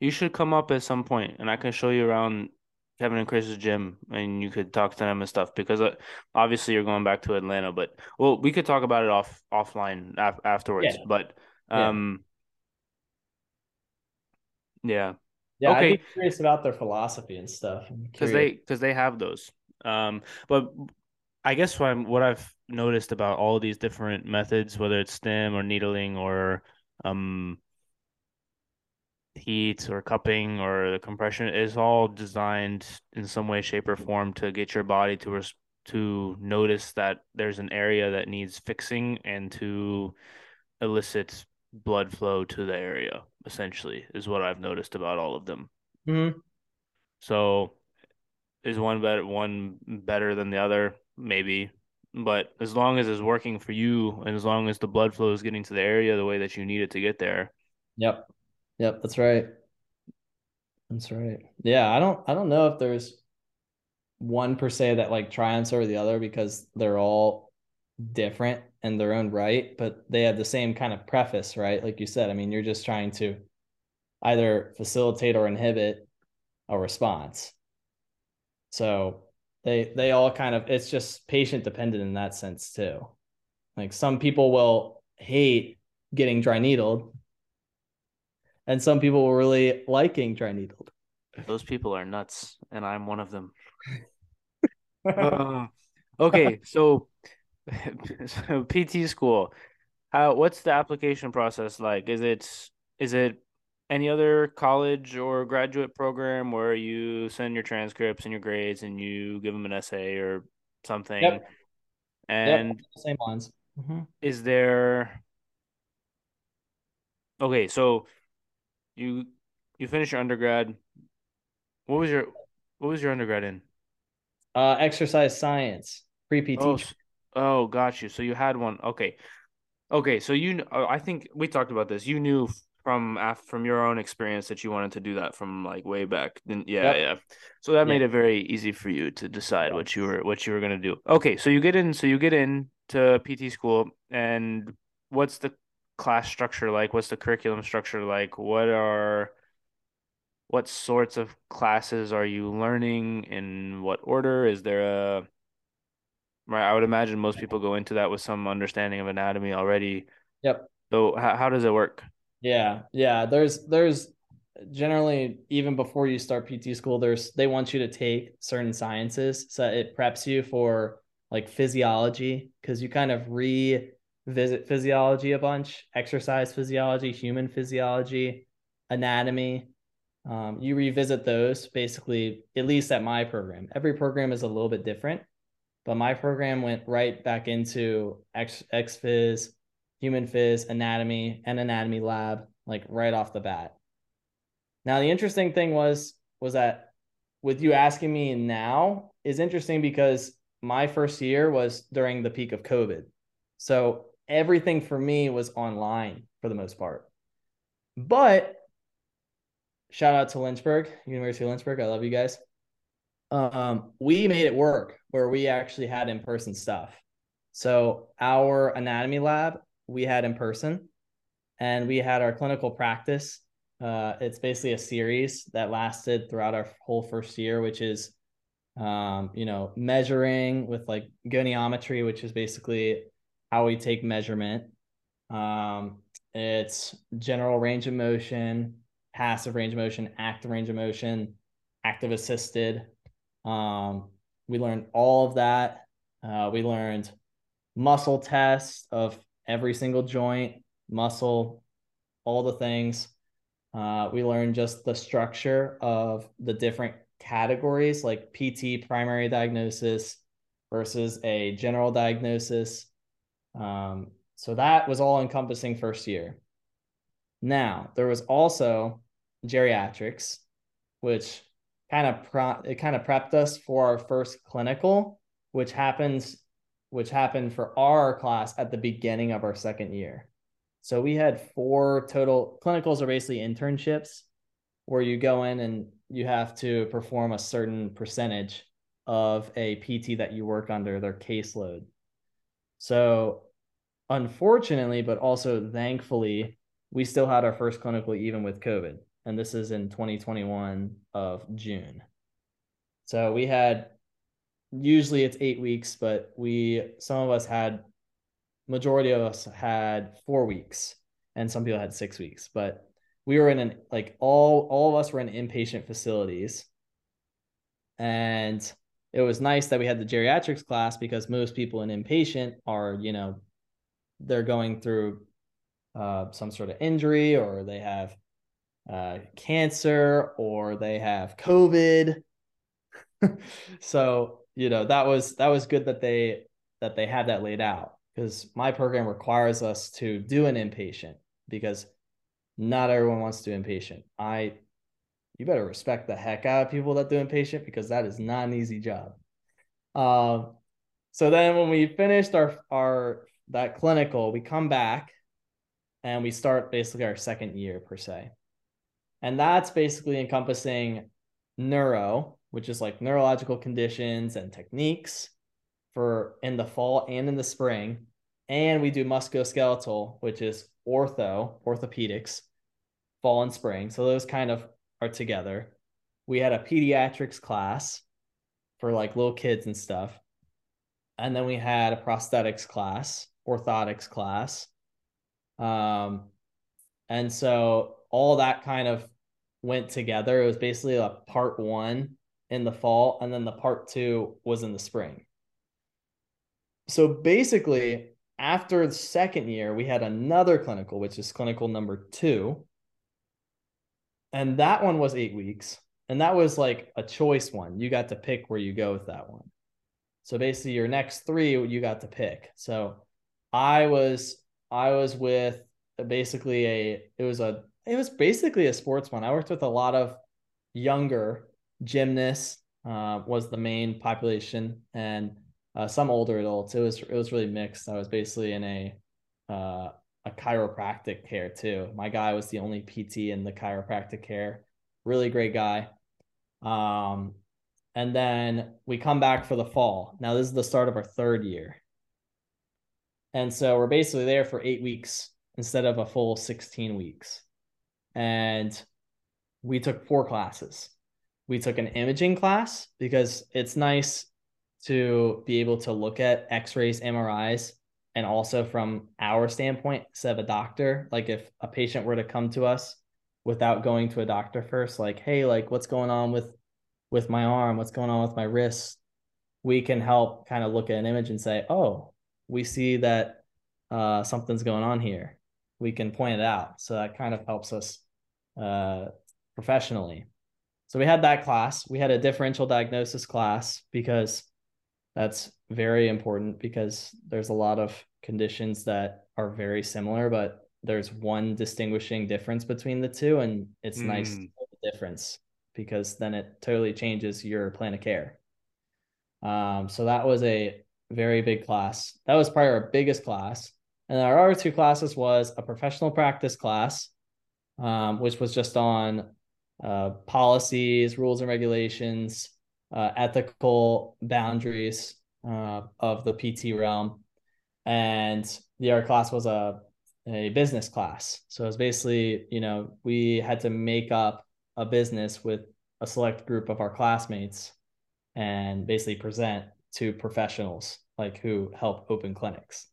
You should come up at some point and I can show you around Kevin and Chris's gym and you could talk to them and stuff because uh, obviously you're going back to Atlanta, but well, we could talk about it off offline af- afterwards. Yeah. But um, yeah, Yeah, Okay. I'd be curious about their philosophy and stuff. Because they because they have those. Um, but I guess what I'm what I've noticed about all these different methods, whether it's stim or needling or um heat or cupping or the compression, is all designed in some way, shape, or form to get your body to res- to notice that there's an area that needs fixing and to elicit blood flow to the area. Essentially, is what I've noticed about all of them. Mhm. So is one better one better than the other? Maybe. But as long as it's working for you and as long as the blood flow is getting to the area the way that you need it to get there. Yep. Yep, that's right. That's right. Yeah, I don't I don't know if there's one per se that like triumphs over the other because they're all different in their own right, but they have the same kind of preface, right? Like you said, I mean, you're just trying to either facilitate or inhibit a response. So they they all kind of it's just patient dependent in that sense too. Like some people will hate getting dry needled and some people will really liking dry needled. Those people are nuts and I'm one of them. Uh, okay, so, so PT school. How what's the application process like? Is it is it any other college or graduate program where you send your transcripts and your grades and you give them an essay or something? Yep. And Same lines. Mhm. is there okay so you you finished your undergrad what was your what was your undergrad in Uh, exercise science, pre PT. oh oh got you so you had one okay Okay, so you, uh, I think we talked about this. You knew from af- from your own experience that you wanted to do that from like way back. Then yeah, Yep. yeah. So that made it very easy for you to decide what you were what you were gonna do. Okay, so you get in, so you get in to PT school, and what's the class structure like? What's the curriculum structure like? What are what sorts of classes are you learning? In what order? Is there a right? I would imagine most people go into that with some understanding of anatomy already. Yep. So how how does it work? Yeah, yeah. There's there's generally even before you start PT school, there's they want you to take certain sciences, so it preps you for like physiology because you kind of revisit physiology a bunch, exercise physiology, human physiology, anatomy. Um, you revisit those basically, at least at my program. Every program is a little bit different, but my program went right back into X X Phys, human phys, anatomy, and anatomy lab, like right off the bat. Now the interesting thing was was that with you asking me now is interesting because my first year was during the peak of COVID. So everything for me was online for the most part. But shout out to Lynchburg, University of Lynchburg. I love you guys. Um, we made it work where we actually had in-person stuff. So our anatomy lab we had in person, and we had our clinical practice. Uh, it's basically a series that lasted throughout our whole first year, which is, um, you know, measuring with like goniometry, which is basically how we take measurement. Um, it's general range of motion, passive range of motion, active range of motion, active assisted. Um, we learned all of that. Uh, we learned muscle tests of every single joint, muscle, all the things. Uh, we learned just the structure of the different categories like PT primary diagnosis versus a general diagnosis. Um, so that was all encompassing first year. Now, there was also geriatrics, which kind of pro- it kind of prepped us for our first clinical, which happens which happened for our class at the beginning of our second year. So we had four total clinicals are basically internships where you go in and you have to perform a certain percentage of a PT that you work under their caseload. So unfortunately, but also thankfully, we still had our first clinical even with COVID. And this is in 2021 of June. So we had usually it's eight weeks, but we some of us had majority of us had four weeks and some people had six weeks, but we were in an like all all of us were in inpatient facilities. And it was nice that we had the geriatrics class because most people in inpatient are, you know, they're going through uh, some sort of injury or they have uh, cancer or they have COVID. so you know that was that was good that they that they had that laid out because my program requires us to do an inpatient because not everyone wants to do inpatient. I you better respect the heck out of people that do inpatient because that is not an easy job. Uh, so then when we finished our our that clinical, we come back and we start basically our second year per se. And that's basically encompassing neuro, which is like neurological conditions and techniques for in the fall and in the spring. And we do musculoskeletal, which is ortho, orthopedics, fall and spring. So those kind of are together. We had a pediatrics class for like little kids and stuff. And then we had a prosthetics class, orthotics class. Um, and so all that kind of went together. It was basically a part one in the fall, and then the part two was in the spring. So basically, after the second year, we had another clinical, which is clinical number two. And that one was eight weeks. And that was like a choice one. You got to pick where you go with that one. So basically, your next three, you got to pick. So I was I was with basically a it was a it was basically a sports one. I worked with a lot of younger gymnasts. Uh, was the main population and uh, some older adults. It was it was really mixed. I was basically in a uh, a chiropractic care too. My guy was the only PT in the chiropractic care. Really great guy. Um, and then we come back for the fall. Now this is the start of our third year. And so we're basically there for eight weeks instead of a full 16 weeks. And we took four classes. We took an imaging class because it's nice to be able to look at x-rays, MRIs, and also from our standpoint, instead of a doctor, like if a patient were to come to us without going to a doctor first, like, hey, like what's going on with with my arm, what's going on with my wrist, we can help kind of look at an image and say, oh, we see that uh, something's going on here. We can point it out. So that kind of helps us uh, professionally. So we had that class. We had a differential diagnosis class because that's very important because there's a lot of conditions that are very similar, but there's one distinguishing difference between the two. And it's mm. nice to know the difference because then it totally changes your plan of care. Um, so that was a very big class. That was probably our biggest class. And our other two classes was a professional practice class, um, which was just on uh, policies, rules and regulations, uh, ethical boundaries uh, of the PT realm. And the other class was a, a business class. So it was basically, you know, we had to make up a business with a select group of our classmates and basically present to professionals like who help open clinics.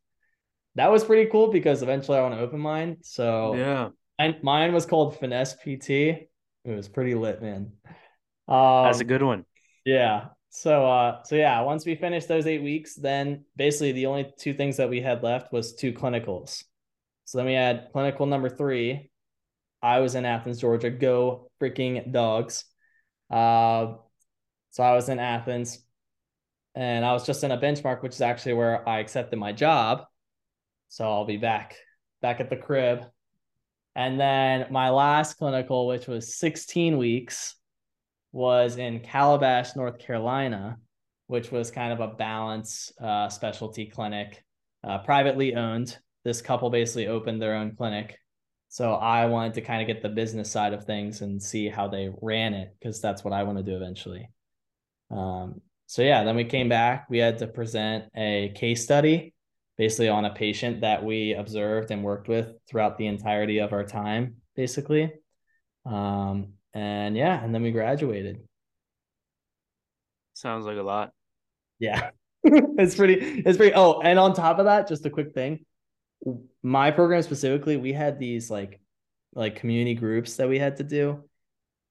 That was pretty cool because eventually I want to open mine. So yeah, and mine was called Finesse PT. It was pretty lit, man. Um, That's a good one. Yeah. So uh so yeah, once we finished those eight weeks, then basically the only two things that we had left was two clinicals. So then we had clinical number three. I was in Athens, Georgia. Go freaking dogs. Uh so I was in Athens and I was just in a benchmark, which is actually where I accepted my job. So I'll be back, back at the crib. And then my last clinical, which was 16 weeks, was in Calabash, North Carolina, which was kind of a balance uh, specialty clinic, uh, privately owned. This couple basically opened their own clinic. So I wanted to kind of get the business side of things and see how they ran it because that's what I want to do eventually. Um, so yeah, then we came back. We had to present a case study basically on a patient that we observed and worked with throughout the entirety of our time, basically. Um, and yeah, and then we graduated. Sounds like a lot. Yeah. it's pretty it's pretty oh, and on top of that, just a quick thing. My program specifically, we had these like like community groups that we had to do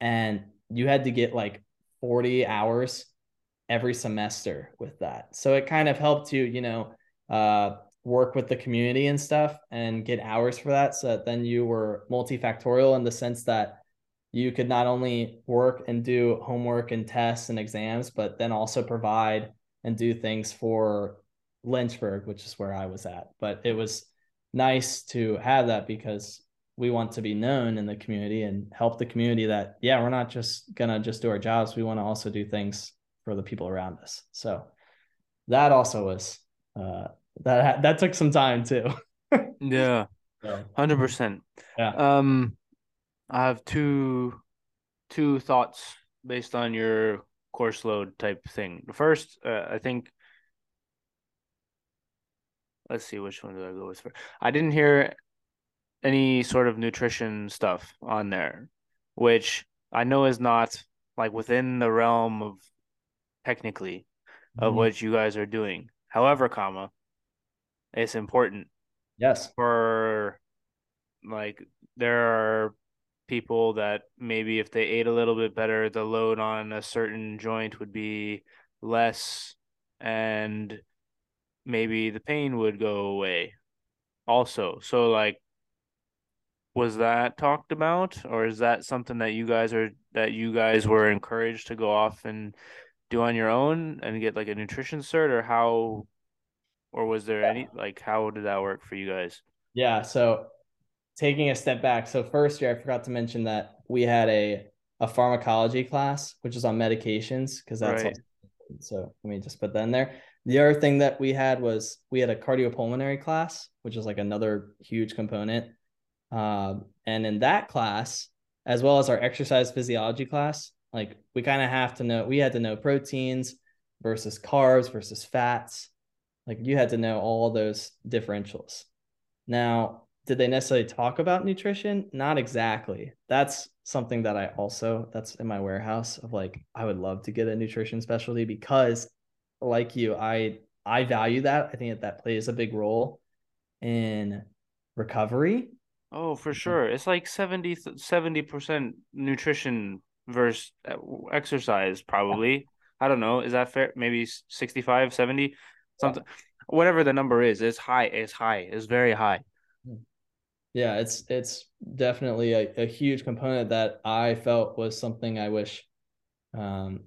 and you had to get like 40 hours every semester with that. So it kind of helped you, you know, uh work with the community and stuff and get hours for that so that then you were multifactorial in the sense that you could not only work and do homework and tests and exams, but then also provide and do things for Lynchburg, which is where I was at. But it was nice to have that because we want to be known in the community and help the community that, yeah, we're not just to just do our jobs. We want to also do things for the people around us. So that also was, uh, that, that took some time too. yeah. Hundred percent. Yeah. Um, I have two two thoughts based on your course load type thing. The first, uh, I think. Let's see which one do I go with first. I didn't hear any sort of nutrition stuff on there, which I know is not like within the realm of technically of mm-hmm. what you guys are doing. However, comma, it's important. Yes. For like there are people that maybe if they ate a little bit better, the load on a certain joint would be less and maybe the pain would go away also. So like was that talked about or is that something that you guys are that you guys were encouraged to go off and do on your own and get like a nutrition cert or how or was there any like how did that work for you guys? Yeah, so taking a step back. So first year, I forgot to mention that we had a a pharmacology class, which is on medications because that's right. so let me just put that in there. The other thing that we had was we had a cardiopulmonary class, which is like another huge component. Um, and in that class, as well as our exercise physiology class, like we kind of have to know, we had to know proteins versus carbs versus fats. Like you had to know all those differentials. Now, did they necessarily talk about nutrition? Not exactly. That's something that I also that's in my warehouse of like I would love to get a nutrition specialty because like you, I I value that. I think that that plays a big role in recovery. Oh, for mm-hmm. sure. It's like 70 percent nutrition versus uh, exercise probably. I don't know. Is that fair? Maybe 65, 70, something. Whatever the number is, it's high. It's high. It's very high. Yeah, it's it's definitely a, a huge component that I felt was something I wish um,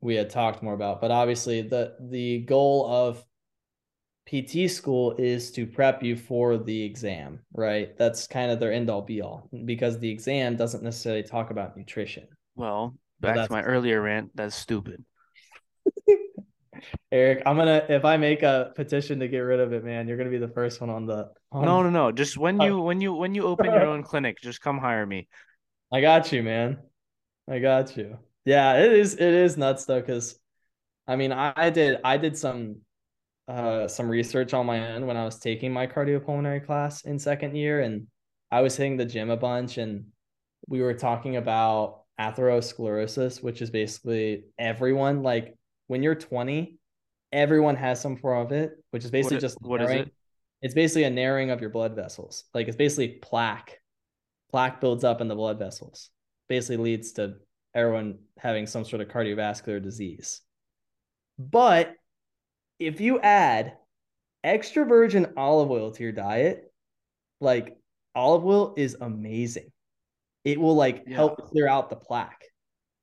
we had talked more about. But obviously, the the goal of PT school is to prep you for the exam, right? That's kind of their end all be all because the exam doesn't necessarily talk about nutrition. Well, back to my earlier rant, that's stupid. Eric, I'm gonna if I make a petition to get rid of it, man, you're gonna be the first one on the. On no, no, no. Just when you when you when you open your own clinic, just come hire me. I got you, man. I got you. Yeah, it is. It is nuts though, because I mean, I, I did I did some uh some research on my own when I was taking my cardiopulmonary class in second year, and I was hitting the gym a bunch, and we were talking about atherosclerosis, which is basically everyone like when you're 20, everyone has some form of it, which is basically what, just what narrowing. is it? It's basically a narrowing of your blood vessels. Like it's basically plaque. Plaque builds up in the blood vessels. Basically leads to everyone having some sort of cardiovascular disease. But if you add extra virgin olive oil to your diet, like olive oil is amazing. It will like yeah. help clear out the plaque.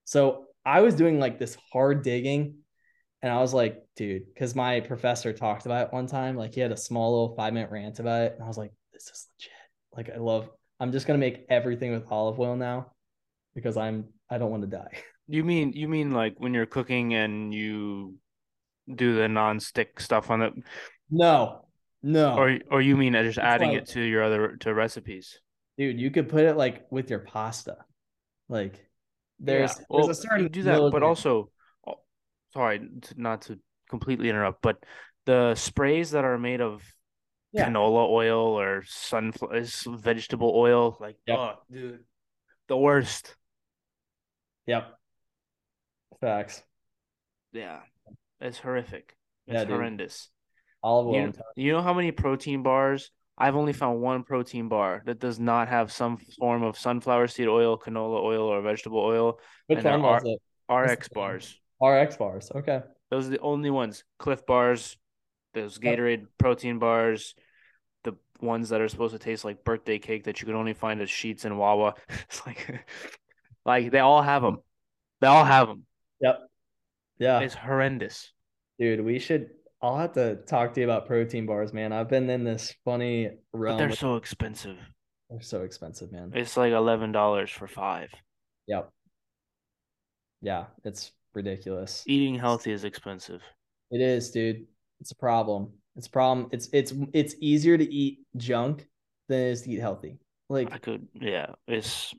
So I was doing like this hard digging and I was like, dude, because my professor talked about it one time. Like he had a small little five minute rant about it. And I was like, this is legit. Like I love, I'm just gonna make everything with olive oil now because I'm I don't want to die. You mean you mean like when you're cooking and you do the non-stick stuff on it? No, no. Or or you mean uh, just it's adding like, it to your other to recipes? Dude, you could put it like with your pasta. Like there's, yeah. well, there's a certain do that, but also oh, sorry, not to completely interrupt, but the sprays that are made of yeah. canola oil or sunflower vegetable oil, like yep. oh, dude, the worst. Yep. Facts. Yeah, it's horrific. It's yeah, horrendous. Olive oil. You, you know how many protein bars? I've only found one protein bar that does not have some form of sunflower seed oil, canola oil, or vegetable oil. Which one was it? RX bars. RX bars. Okay. Those are the only ones. Clif bars, those Gatorade protein bars, the ones that are supposed to taste like birthday cake that you can only find at Sheetz and Wawa. It's like, like they all have them. They all have them. Yep. Yeah. It's horrendous. Dude, we should. I'll have to talk to you about protein bars, man. I've been in this funny realm. But they're so expensive. They're so expensive, man. It's like eleven dollars for five. Yep. Yeah, it's ridiculous. Eating healthy is expensive. It is, dude. It's a problem. It's a problem. It's it's it's easier to eat junk than it is to eat healthy. Like I could, yeah. It's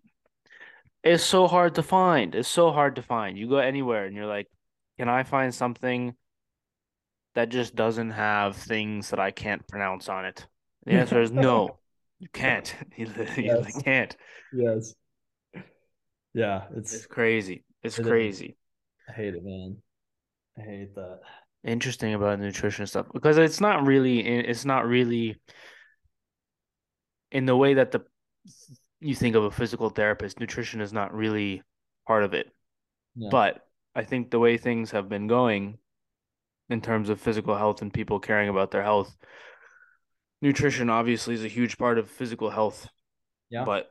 it's so hard to find. It's so hard to find. You go anywhere and you're like, can I find something that just doesn't have things that I can't pronounce on it? The answer is no. You can't. You, yes. can't. Yes. Yeah, it's it's crazy. It's it crazy. Is. I hate it, man. I hate that. Interesting about nutrition stuff because it's not really it's not really in the way that the you think of a physical therapist, nutrition is not really part of it. Yeah. But I think the way things have been going in terms of physical health and people caring about their health, nutrition obviously is a huge part of physical health. Yeah. But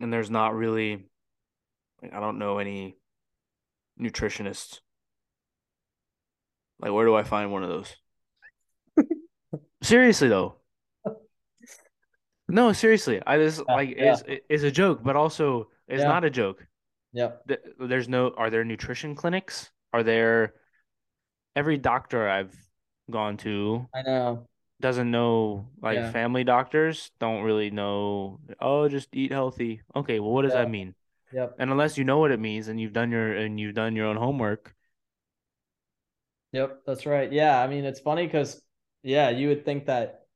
and there's not really like, I don't know any nutritionists. Like, where do I find one of those? seriously though. No, seriously. I just yeah, like yeah. is is a joke, but also it's yeah. not a joke. Yeah. There's no. Are there nutrition clinics? Are there? Every doctor I've gone to I know. doesn't know like Yeah. family doctors don't really know oh just eat healthy okay well what does Yeah. that mean Yep. and unless you know what it means and you've done your and you've done your own homework Yep, that's right. Yeah, I mean, it's funny because yeah, you would think that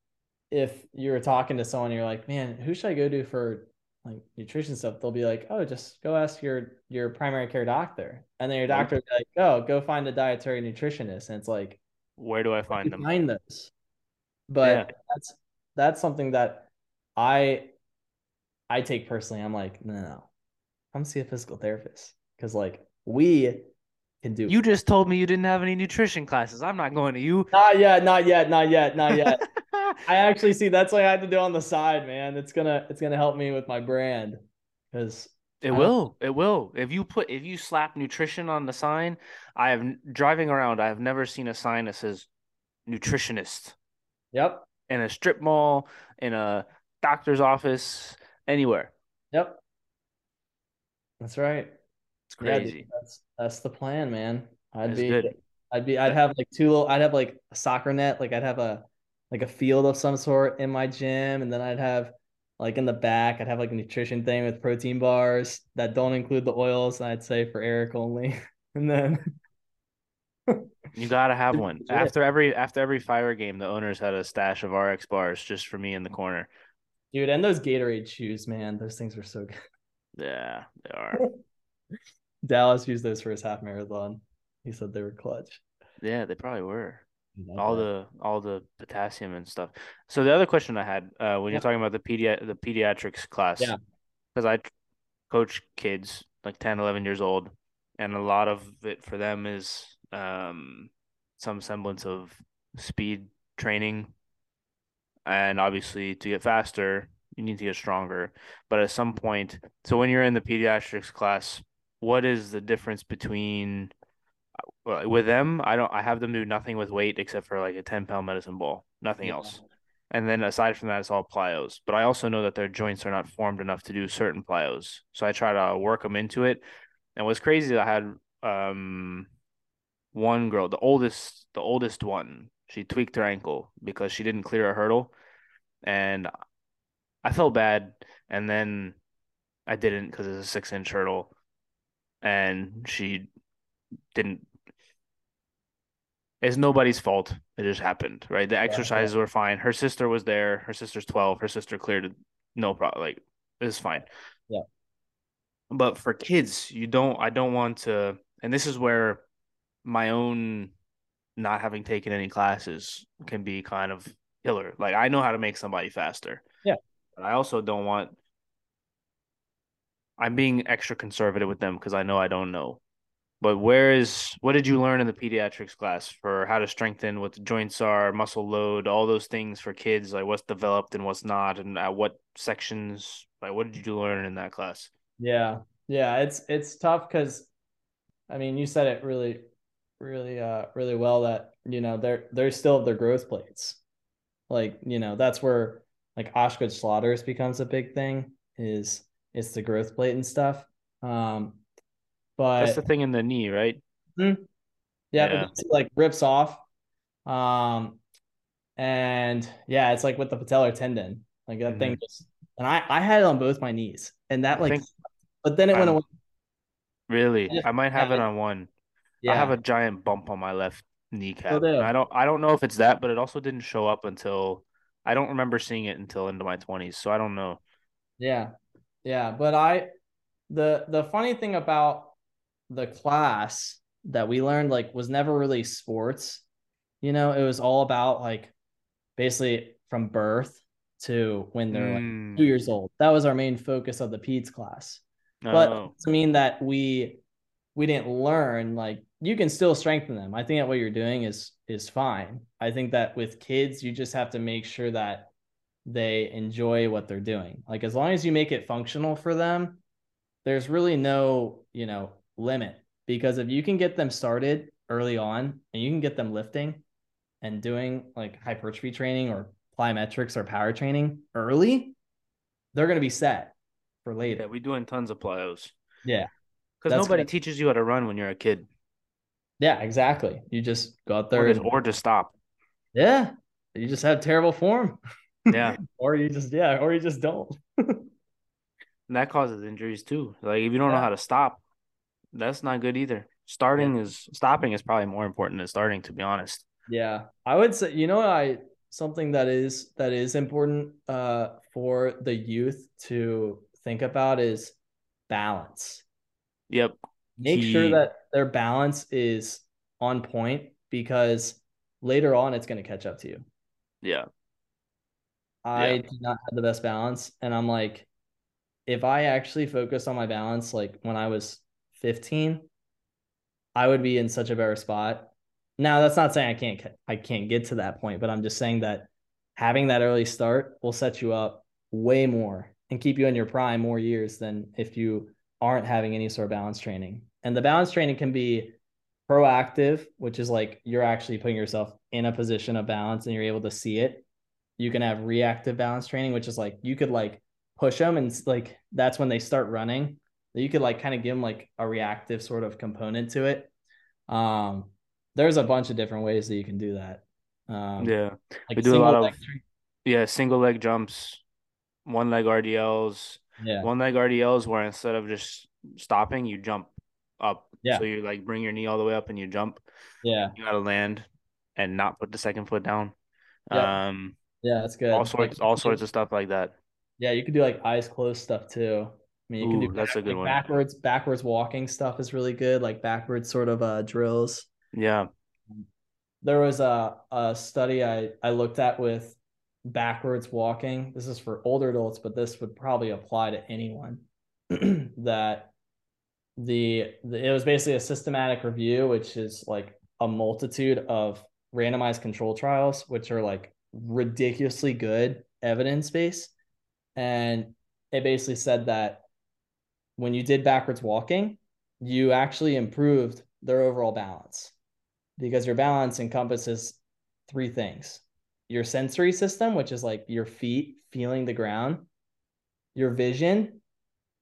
if you were talking to someone, you're like, man, who should I go to for like nutrition stuff? They'll be like, oh, just go ask your your primary care doctor, and then your doctor will be like, oh, go find a dietary nutritionist, and it's like, where do I find them find those? But Yeah. that's that's something that I I take personally. I'm like, no, no, no. come see a physical therapist because like we can do you just told me you didn't have any nutrition classes I'm not going to you Not yet, not yet, not yet, not yet. I actually see that's what I had to do on the side, man. It's gonna it's gonna help me with my brand because It I will. It will. If you put if you slap nutrition on the sign, I have driving around, I have never seen a sign that says nutritionist yep, in a strip mall, in a doctor's office, anywhere. yep, that's right. It's Yeah, dude, crazy. that's that's the plan, man. I'd That's be good. I'd be I'd have like two little I'd have like a soccer net, like I'd have a like a field of some sort in my gym, and then I'd have like in the back, I'd have like a nutrition thing with protein bars that don't include the oils, and I'd say for Eric only. And then You gotta have one. After every after every fire game, the owners had a stash of RX bars just for me in the corner. dude, and those Gatorade chews, man, those things were so good. Yeah, they are. Dallas used those for his half marathon. He said they were clutch. Yeah, they probably were. All that. the all the potassium and stuff. So the other question I had uh, when Yeah. you're talking about the pedi the pediatrics class, Yeah. because I t- coach kids like 10, 11 years old, and a lot of it for them is um, some semblance of speed training, and obviously to get faster, you need to get stronger. But at some point, so when you're in the pediatrics class, what is the difference between with them, I don't. I have them do nothing with weight except for like a ten pound medicine ball, nothing Yeah. else. And then aside from that, it's all plyos. But I also know that their joints are not formed enough to do certain plyos, so I try to work them into it. And what's crazy, I had um one girl, the oldest, the oldest one. She tweaked her ankle because she didn't clear a hurdle, and I felt bad. And then I didn't because it's a six inch hurdle, and she didn't it's nobody's fault. It just happened, right? The yeah. exercises were fine. Her sister was there. Her sister's 12. Her sister cleared. No problem. Like it's fine. Yeah. But for kids, you don't I don't want to and this is where my own not having taken any classes can be kind of killer. Like I know how to make somebody faster. Yeah. But I also don't want I'm being extra conservative with them because I know I don't know. But where is what did you learn in the pediatrics class for how to strengthen what the joints are, muscle load, all those things for kids, like what's developed and what's not, and at what sections? Like what did you learn in that class? Yeah. Yeah. It's it's tough because I mean you said it really, really uh really well that you know they're they're still their growth plates. Like, you know, that's where like Osgood-Schlatter's becomes a big thing, is it's the growth plate and stuff. Um but That's the thing in the knee, right? Yeah, Yeah. it like rips off. Um, and yeah, it's like with the patellar tendon, like that thing just, and I I had it on both my knees, and that like, think but then it went I'm- away. Really? I might have it on one. Yeah, I have a giant bump on my left kneecap. do. I don't I don't know if it's that, but it also didn't show up until I don't remember seeing it until into my 20s, so I don't know. yeah, yeah. But I, the the funny thing about the class that we learned like was never really sports. You know, it was all about like basically from birth to when they're like Mm. two years old. That was our main focus of the PEDS class. but Oh. it doesn't mean that we we didn't learn like you can still strengthen them i think that what you're doing is is fine i think that with kids you just have to make sure that they enjoy what they're doing like as long as you make it functional for them there's really no you know limit because if you can get them started early on and you can get them lifting and doing like hypertrophy training or plyometrics or power training early they're going to be set for later Yeah, we doing tons of plyos. Yeah. Because nobody good. teaches you how to run when you're a kid. Yeah, exactly. You just go out there or just, and or just stop. yeah, you just have terrible form. Yeah, or you just yeah, or you just don't. and that causes injuries too. Like if you don't know how to stop, that's not good either. Starting is stopping is probably more important than starting, to be honest. Yeah, I would say you know I something that is that is important uh for the youth to think about is balance. Yep. Make Key. sure that their balance is on point because later on it's going to catch up to you. Yeah. I Yeah. do not have the best balance. And I'm like, if I actually focused on my balance, like when I was 15, I would be in such a better spot. Now, that's not saying I can't I can't get to that point, but I'm just saying that having that early start will set you up way more and keep you in your prime more years than if you aren't having any sort of balance training. And the balance training can be proactive, which is like you're actually putting yourself in a position of balance and you're able to see it you can have reactive balance training, which is like you could like push them and like that's when they start running. You could like kind of give them like a reactive sort of component to it. Um, there's a bunch of different ways that you can do that. Um, Yeah. like we do a lot of- leg Yeah. Single leg jumps, one leg RDLs, yeah, one leg RDLs where instead of just stopping, you jump up. Yeah. So you like bring your knee all the way up and you jump. yeah, You gotta land and not put the second foot down. Yeah. Um, yeah. That's good. all Like, sorts, all sorts of stuff like that. Yeah, you could do like eyes closed stuff too. I mean, you can Ooh, do that's a good like one. backwards, backwards walking stuff is really good. Like backwards sort of uh drills. Yeah. there was a, a study I, I looked at with backwards walking. This is for older adults, but this would probably apply to anyone. that the, the it was basically a systematic review, which is like a multitude of randomized control trials, which are like ridiculously good evidence base. And it basically said that when you did backwards walking, you actually improved their overall balance because your balance encompasses three things your sensory system, which is like your feet feeling the ground, your vision,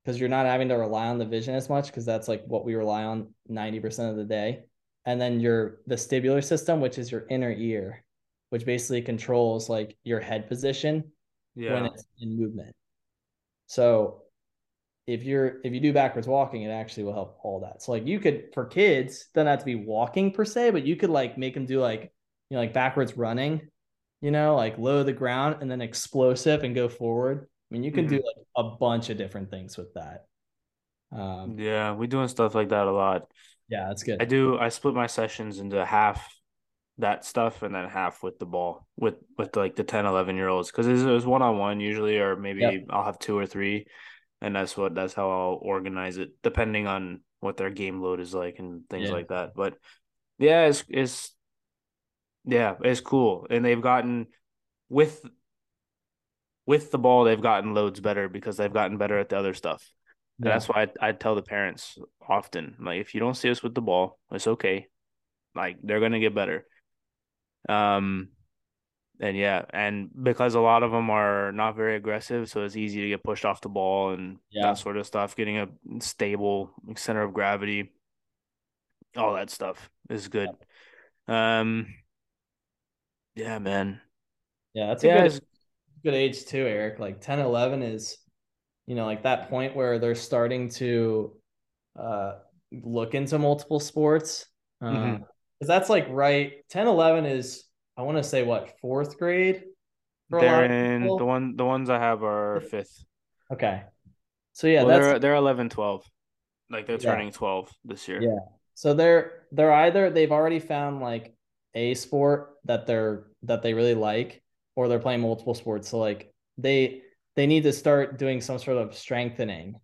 because you're not having to rely on the vision as much, because that's like what we rely on 90% of the day. And then your vestibular system, which is your inner ear, which basically controls like your head position when it's in movement. So if you're if you do backwards walking, it actually will help all that. So like you could for kids, doesn't have to be walking per se, but you could like make them do like you know like backwards running, you know, like low to the ground and then explosive and go forward. I mean, you can do like a bunch of different things with that. Um, Yeah. We're doing stuff like that a lot. yeah, that's good. I do. I split my sessions into half that stuff and then half with the ball with with like the 10 11 year olds because it was one-on-one usually or maybe Yep. i'll have two or three and that's what that's how i'll organize it depending on what their game load is like and things Yeah. like that but yeah it's it's yeah it's cool and they've gotten with with the ball they've gotten loads better because they've gotten better at the other stuff Yeah. that's why I, I tell the parents often, like, if you don't see us with the ball, it's okay. Like, they're gonna get better. Um, and yeah, and because a lot of them are not very aggressive, so it's easy to get pushed off the ball and Yeah. that sort of stuff. Getting a stable center of gravity, all that stuff is good. Um, yeah, man. Yeah, that's a Yeah, good good age too, Eric. Like 10, 11 is, you know, like that point where they're starting to uh look into multiple sports. Uh, Mhm. because that's like right 10, 11 is I want to say what fourth grade for a lot they're in the one. The ones I have are fifth. Okay. So yeah, well, that's they're they're 11, 12. Like they're Yeah. turning 12 this year. Yeah. So they're they're either they've already found like a sport that they're that they really like, or they're playing multiple sports. So like they they need to start doing some sort of strengthening.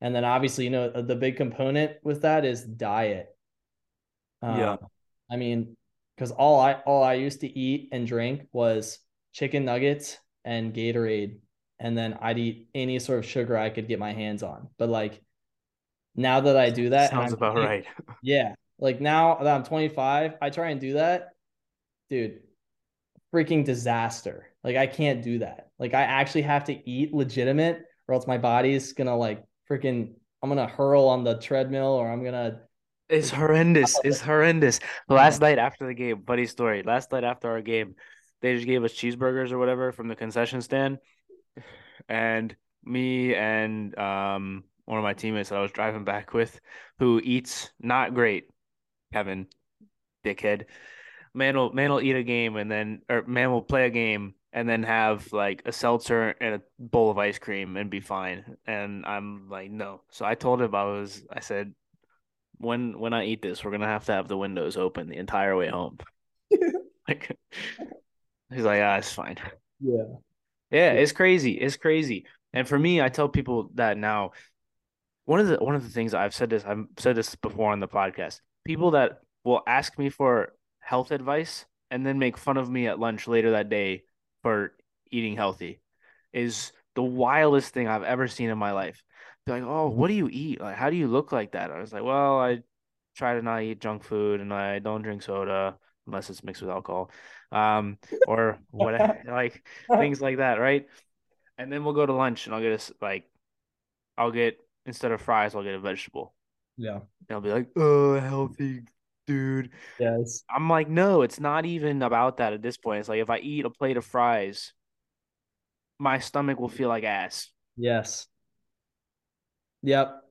And then obviously, you know, the big component with that is diet. Yeah. Um, I mean, because all I all I used to eat and drink was chicken nuggets and Gatorade, and then I'd eat any sort of sugar I could get my hands on. But like now that I do that, Sounds about right. yeah. Like now that I'm 25, I try and do that. Dude, freaking disaster. Like I can't do that. Like I actually have to eat legitimate or else my body's gonna like freaking I'm gonna hurl on the treadmill or I'm gonna It's horrendous. It's horrendous. Last night after the game, funny story. Last night after our game, they just gave us cheeseburgers or whatever from the concession stand. And me and um one of my teammates that I was driving back with, who eats not great, Kevin, dickhead. Man will man will eat a game and then or man will play a game and then have like a seltzer and a bowl of ice cream and be fine. And I'm like, no. So I told him I was I said, when when I eat this, we're gonna have to have the windows open the entire way home. like he's like, ah, it's fine. Yeah. Yeah, it's crazy. It's crazy. And for me, I tell people that now. One of the one of the things I've said this I've said this before on the podcast. People that will ask me for health advice and then make fun of me at lunch later that day for eating healthy is the wildest thing I've ever seen in my life. Like, oh, what do you eat? Like, how do you look like that? I was like, well, I try to not eat junk food and I don't drink soda unless it's mixed with alcohol, um, or what, like things like that, right? And then we'll go to lunch and I'll get a like, I'll get instead of fries, I'll get a vegetable. Yeah. And I'll be like, oh, healthy dude. Yes. I'm like, no, it's not even about that at this point. It's like if I eat a plate of fries, my stomach will feel like ass. Yes. Yep.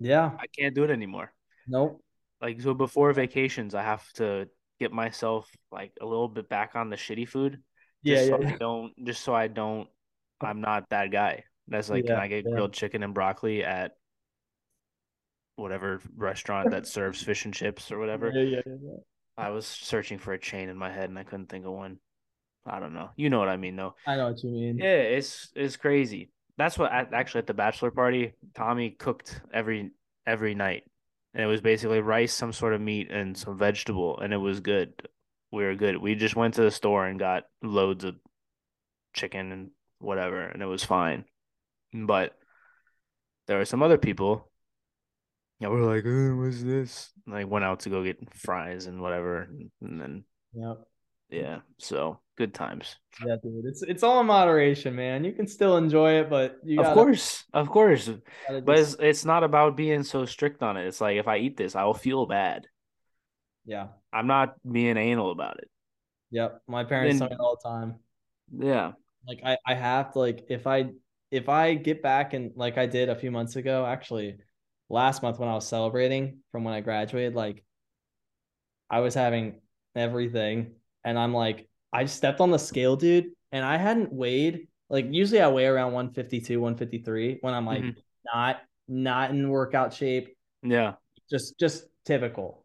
Yeah. I can't do it anymore. Nope. Like so before vacations, I have to get myself like a little bit back on the shitty food. Yeah. Just Yeah. so I don't just so I don't I'm not that guy. That's like, can I get yeah. grilled chicken and broccoli at whatever restaurant that serves fish and chips or whatever? Yeah, yeah, yeah, yeah. I was searching for a chain in my head and I couldn't think of one. I don't know. You know what I mean, though. I know what you mean. Yeah, it's it's crazy. That's what at, actually at the bachelor party, Tommy cooked every every night, and it was basically rice, some sort of meat, and some vegetable, and it was good. We were good. We just went to the store and got loads of chicken and whatever, and it was fine. But there were some other people that were like, oh, "What's this?" And went out to go get fries and whatever, and then Yep. Yeah, so good times. Yeah, dude. It's it's all in moderation, man. You can still enjoy it, but you Of gotta, course, of course. But just- it's it's not about being so strict on it. It's like if I eat this, I will feel bad. yeah. I'm not being anal about it. Yep. My parents Then- tell me all the time. Yeah. Like I, I have to like if I if I get back and like I did a few months ago, actually last month when I was celebrating from when I graduated, like I was having everything and I'm like I stepped on the scale, dude, and I hadn't weighed like usually I weigh around 152, 153 when I'm like Mhm. not not in workout shape, Yeah. just just typical.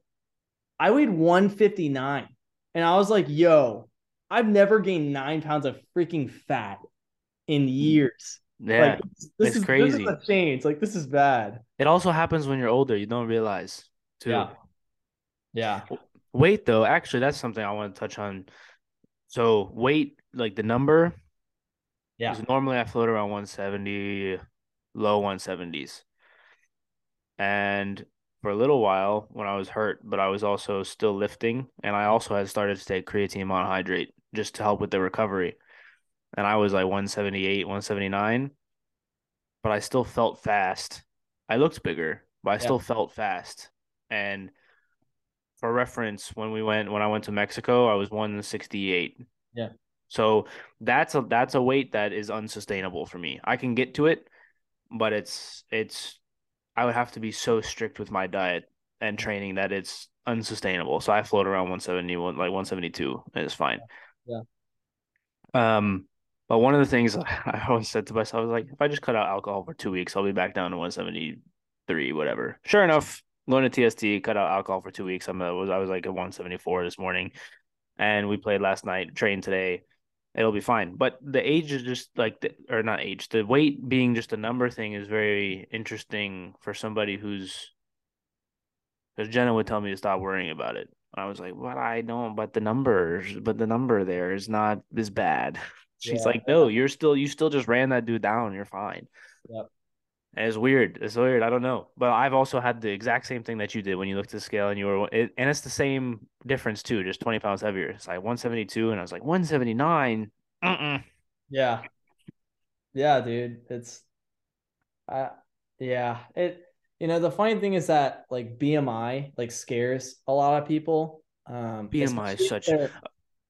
I weighed 159 and I was like, yo, I've never gained nine pounds of freaking fat in years. Yeah. Like this, this it's is crazy. This is a change. Like this is bad. It also happens when you're older. You don't realize too. Yeah. Yeah. Weight though, actually, that's something I want to touch on. So weight, like the number, Yeah. normally I float around 170, low 170s. And for a little while when I was hurt, but I was also still lifting, and I also had started to take creatine monohydrate just to help with the recovery. And I was like 178, 179, but I still felt fast. I looked bigger, but I Yeah. still felt fast. And for reference, when we went when I went to Mexico, I was 168. Yeah. So that's a that's a weight that is unsustainable for me. I can get to it, but it's it's I would have to be so strict with my diet and training that it's unsustainable. So I float around 171 like 172 and it's fine. Yeah. Um but one of the things I always said to myself was like if I just cut out alcohol for 2 weeks, I'll be back down to 173 whatever. Sure enough, going to TST, cut out alcohol for 2 weeks. I'm a, was I was like at 174 this morning and we played last night, trained today. It'll be fine. But the age is just like, the, or not age, the weight being just a number thing is very interesting for somebody who's, because Jenna would tell me to stop worrying about it. I was like, but I don't, but the numbers, but the number there is not as bad. She's Yeah. like, no, you're still, you still just ran that dude down. You're fine. Yep. And it's weird. It's weird. I don't know. But I've also had the exact same thing that you did when you looked at the scale and you were, it, and it's the same difference too, just 20 pounds heavier. It's like 172, and I was like, 179. Mm-mm. Yeah. Yeah, dude. It's uh yeah. It you know, the funny thing is that like BMI like scares a lot of people. Um, BMI is such-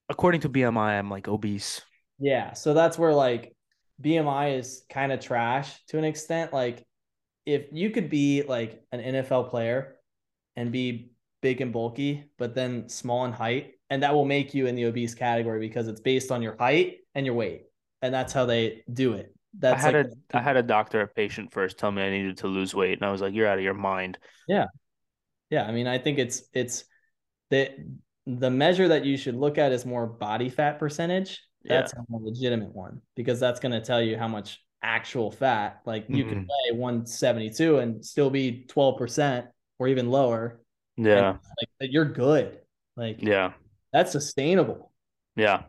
According to BMI, I'm like obese. Yeah, so that's where like BMI is kind of trash to an extent. Like if you could be like an NFL player and be big and bulky, but then small in height, and that will make you in the obese category because it's based on your height and your weight. And that's how they do it. That's I had like a I had a doctor, a patient first tell me I needed to lose weight, and I was like, "You're out of your mind." yeah, yeah. I mean, I think it's it's the the measure that you should look at is more body fat percentage. Yeah. That's a legitimate one because that's going to tell you how much actual fat. Like you could Mhm. weigh 172 and still be 12% or even lower. Yeah, Like you're good. Like yeah, that's sustainable. yeah.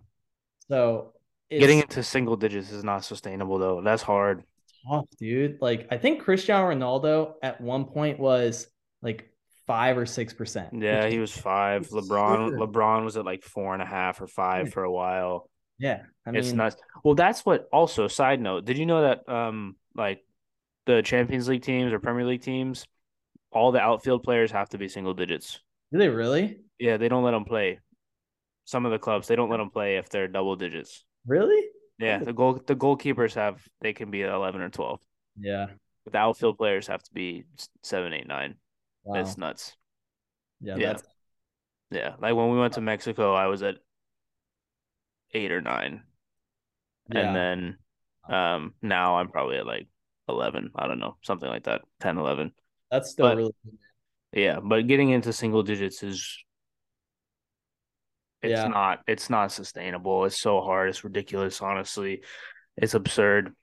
So it's Getting into single digits is not sustainable though. That's hard. tough, dude. Like I think Cristiano Ronaldo at one point was like five or six percent. Yeah, he was five. LeBron. LeBron was at like four and a half or five for a while. Yeah, I mean, it's nuts. Well, that's what. Also, side note, did you know that um like the Champions League teams or Premier League teams, all the outfield players have to be single digits. do they really? Yeah, they don't let them play. Some of the clubs they don't let them play if they're double digits. Really? Yeah, the goal the goalkeepers have they can be eleven or twelve. Yeah. But the outfield players have to be seven, eight, nine. Wow. That's nuts. yeah, yeah. that's Yeah, like when we went to Mexico, I was at eight or nine, yeah. and then um now I'm probably at like eleven. I don't know, something like that, 10, 11. that's still but- really Yeah, but getting into single digits is it's Yeah. not it's not sustainable. It's so hard. It's ridiculous. Honestly, it's absurd.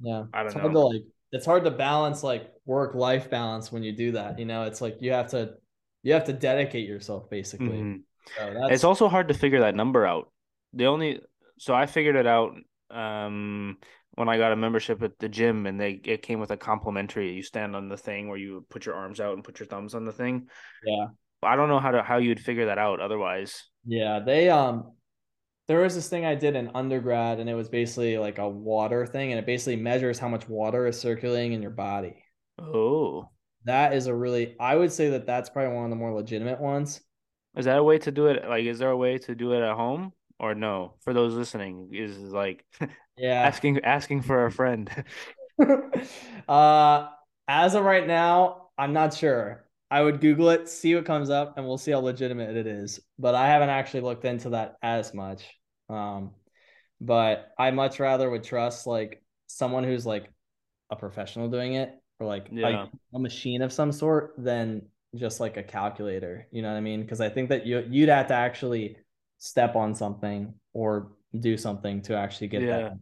yeah. I don't hard know. to like it's hard to balance like work life balance when you do that. You know, it's like you have to you have to dedicate yourself basically. Mhm. So that's It's also hard to figure that number out. The only so I figured it out um when I got a membership at the gym and they it came with a complimentary. You stand on the thing where you put your arms out and put your thumbs on the thing. yeah. I don't know how to how you'd figure that out otherwise. Yeah, they um there was this thing I did in undergrad and it was basically like a water thing and it basically measures how much water is circulating in your body. Oh. That is a really I would say that that's probably one of the more legitimate ones. Is that a way to do it? Like, is there a way to do it at home or no? For those listening, is like Yeah. asking asking for a friend. uh as of right now, I'm not sure. I would Google it, see what comes up, and we'll see how legitimate it is. But I haven't actually looked into that as much. Um, but I much rather would trust like someone who's like a professional doing it or like a- a, machine of some sort than just like a calculator. You know what I mean? Because I think that you you'd have to actually step on something or do something to actually get Yeah. that.